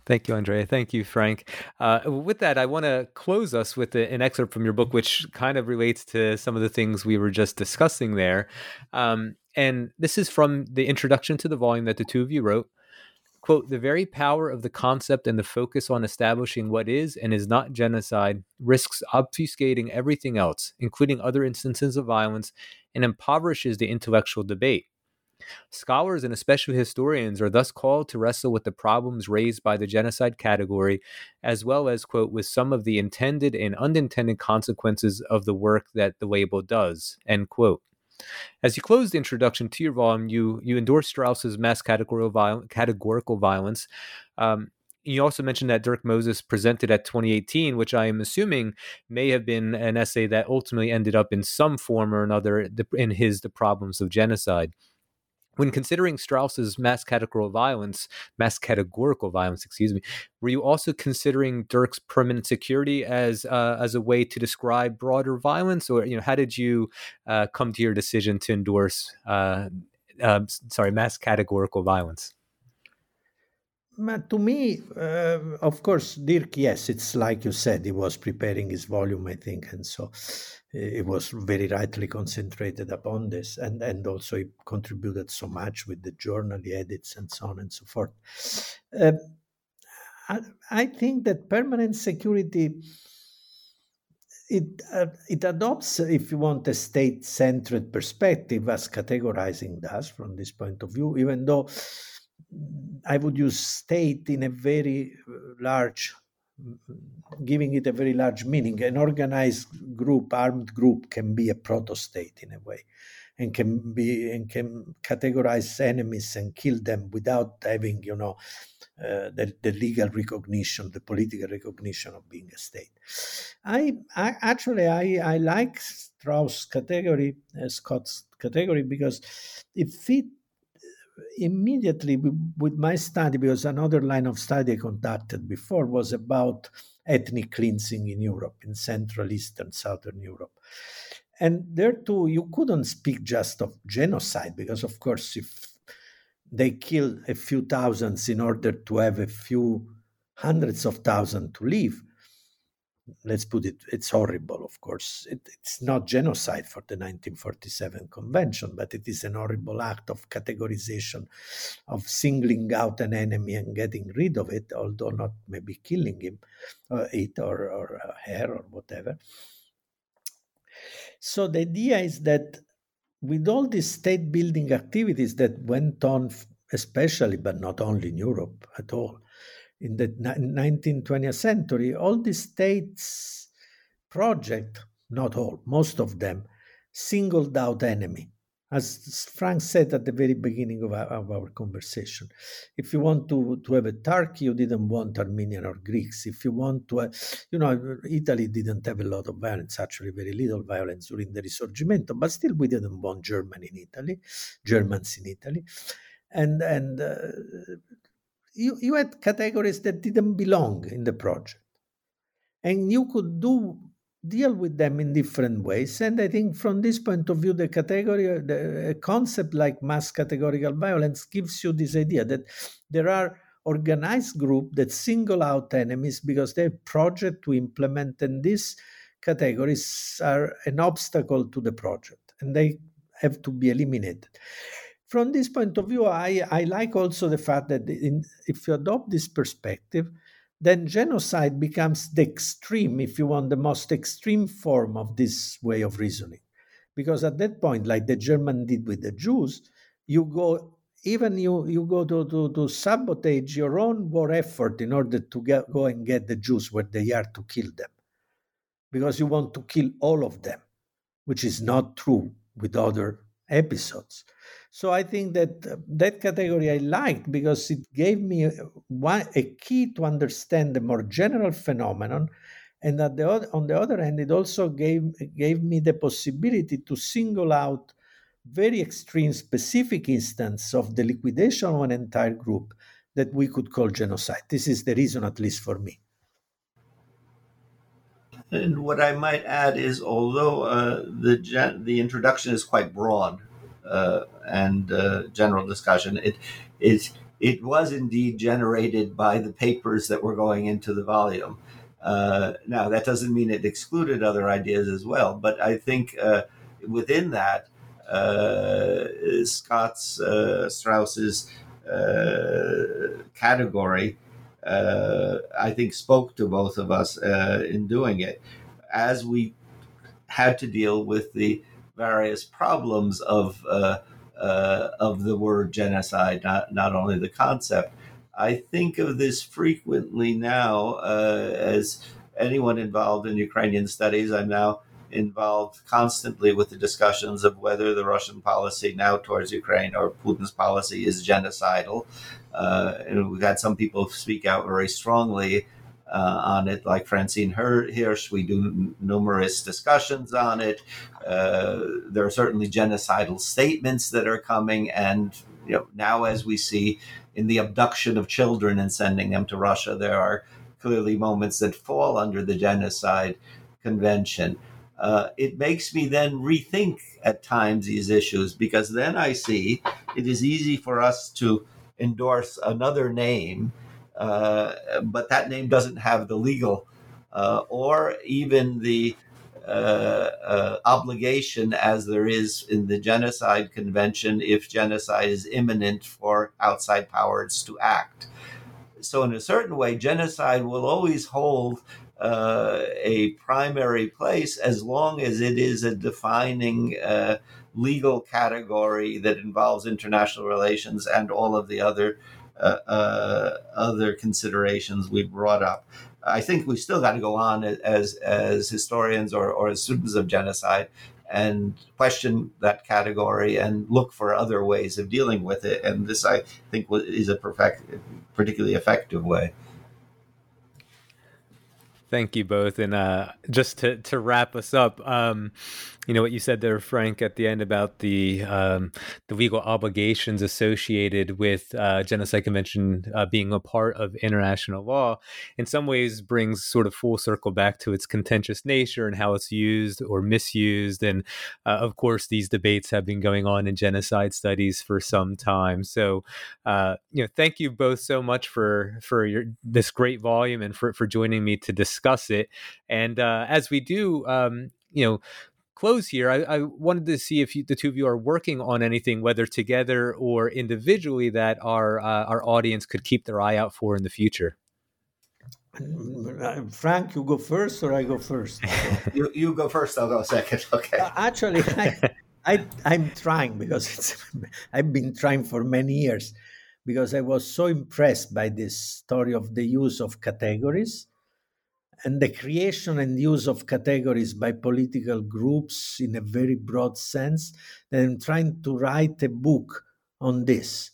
Thank you, Andrea. Thank you, Frank. Uh, with that, I want to close us with a, an excerpt from your book, which kind of relates to some of the things we were just discussing there. Um, and this is from the introduction to the volume that the two of you wrote. Quote, the very power of the concept and the focus on establishing what is and is not genocide risks obfuscating everything else, including other instances of violence, and impoverishes the intellectual debate. Scholars and especially historians are thus called to wrestle with the problems raised by the genocide category, as well as, quote, with some of the intended and unintended consequences of the work that the label does, end quote. As you close the introduction to your volume, you you endorse Straus's mass categorical, viol- categorical violence. Um, you also mentioned that Dirk Moses presented at 2018, which I am assuming may have been an essay that ultimately ended up in some form or another in his The Problems of Genocide when considering Straus's mass categorical violence, mass categorical violence, excuse me, were you also considering Dirk's permanent security as uh, as a way to describe broader violence, or you know, how did you uh, come to your decision to endorse, uh, um, sorry, mass categorical violence? But to me, uh, of course, Dirk, yes, it's like you said, he was preparing his volume, I think, and so it was very rightly concentrated upon this and and also he contributed so much with the journal he edits and so on and so forth. Uh, I, I, think that permanent security it uh, it adopts if you want a state centered perspective as categorizing does from this point of view even though i would use state in a very uh, large giving it a very large meaning. An organized group, armed group, can be a proto-state in a way, and can be and can categorize enemies and kill them without having, you know, uh, the, the legal recognition, the political recognition of being a state. I, I actually I, I like Straus category, uh, Scott's category because it fits immediately with my study, because another line of study I conducted before was about ethnic cleansing in Europe, in Central, Eastern, Southern Europe. And there too, you couldn't speak just of genocide, because of course, if they kill a few thousands in order to have a few hundreds of thousands to live, let's put it, it's horrible, of course. It, it's not genocide for the 1947 convention, but it is an horrible act of categorization, of singling out an enemy and getting rid of it, although not maybe killing him, uh, it or, or uh, her or whatever. So the idea is that with all these state building activities that went on, especially, but not only in Europe at all, in the 19th, 20th century, all the states project, not all, most of them, singled out enemy. as Frank said at the very beginning of our, of our, conversation, if you want to, to have a Turkey, you didn't want Armenian or Greeks. If you want to, uh, you know, Italy didn't have a lot of violence, actually, very little violence during the Risorgimento, but still we didn't want German in Italy, Germans in Italy. And, and uh, you, you had categories that didn't belong in the project. And you could do deal with them in different ways. And I think from this point of view, the category, the, concept like mass categorical violence gives you this idea that there are organized groups that single out enemies because they have project to implement, and these categories are an obstacle to the project, and they have to be eliminated. From this point of view, I, I like also the fact that in, if you adopt this perspective, then genocide becomes the extreme, if you want, the most extreme form of this way of reasoning. Because at that point, like the German did with the Jews, you go even you you go to, to, to sabotage your own war effort in order to get, go and get the Jews where they are to kill them. Because you want to kill all of them, which is not true with other episodes. So I think that uh, that category I liked because it gave me a, one, a key to understand the more general phenomenon, and at the on the other hand, it also gave gave me the possibility to single out very extreme specific instance of the liquidation of an entire group that we could call genocide. This is the reason, at least for me. And what I might add is, although uh, the gen- the introduction is quite broad, uh, and uh, general discussion. It is it was indeed generated by the papers that were going into the volume. Uh, now that doesn't mean it excluded other ideas as well, but I think uh, within that, uh, Scott's Straus's category, I think, spoke to both of us in doing it, as we had to deal with the various problems of uh, uh, of the word genocide, not not only the concept. I think of this frequently now uh, as anyone involved in Ukrainian studies. I'm now involved constantly with the discussions of whether the Russian policy now towards Ukraine or Putin's policy is genocidal. Uh, and we've had some people speak out very strongly uh, on it, like Francine Hirsch. We do n- numerous discussions on it. Uh, there are certainly genocidal statements that are coming, and you know now as we see in the abduction of children and sending them to Russia, there are clearly moments that fall under the genocide convention. Uh, it makes me then rethink at times these issues because then I see it is easy for us to endorse another name uh, but that name doesn't have the legal uh, or even the uh, obligation as there is in the Genocide Convention if genocide is imminent for outside powers to act. So, in a certain way, genocide will always hold uh, a primary place as long as it is a defining uh, legal category that involves international relations and all of the other uh, uh, other considerations we brought up. I think we've still got to go on as as historians or, or as students of genocide and question that category and look for other ways of dealing with it. And this, I think, is a perfect, particularly effective way. Thank you both. And uh, just to, to wrap us up, um, you know what you said there, Frank, at the end about the um, the legal obligations associated with uh, genocide convention uh, being a part of international law, in some ways brings sort of full circle back to its contentious nature and how it's used or misused. And uh, of course, these debates have been going on in genocide studies for some time. So, uh, you know, thank you both so much for for your this great volume and for for joining me to discuss it. And uh, as we do, um, you know close here, I, I wanted to see if you, the two of you are working on anything, whether together or individually, that our uh, our audience could keep their eye out for in the future. Uh, Frank, you go first, or I go first? you, you go first. I'll go second. Okay. Uh, actually, I, I I'm trying because it's I've been trying for many years because I was so impressed by this story of the use of categories and the creation and use of categories by political groups in a very broad sense. Then I'm trying to write a book on this,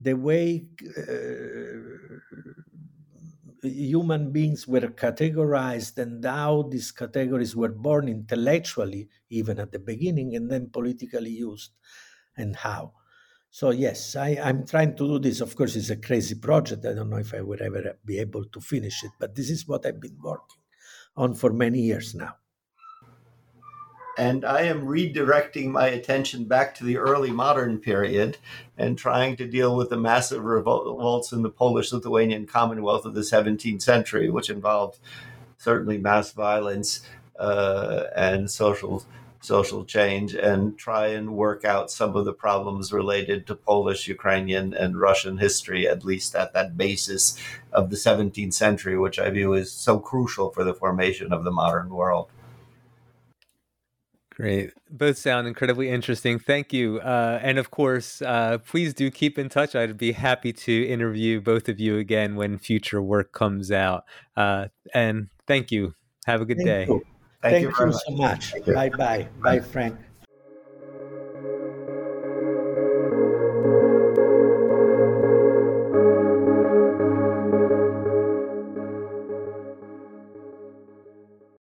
the way uh, human beings were categorized and how these categories were born intellectually, even at the beginning, and then politically used, and how. So yes, I, I'm trying to do this. Of course, it's a crazy project. I don't know if I will ever be able to finish it, but this is what I've been working on for many years now. And I am redirecting my attention back to the early modern period and trying to deal with the massive revolts in the Polish Lithuanian Commonwealth of the 17th century, which involved certainly mass violence uh, and social social change and try and work out some of the problems related to Polish, Ukrainian, and Russian history, at least at that basis of the 17th century, which I view as so crucial for the formation of the modern world. Great. Both sound incredibly interesting. Thank you. Uh, and of course, uh, please do keep in touch. I'd be happy to interview both of you again when future work comes out. Uh, and thank you. Have a good thank day. You. Thank, Thank you, you so much. Bye bye. Bye, Frank.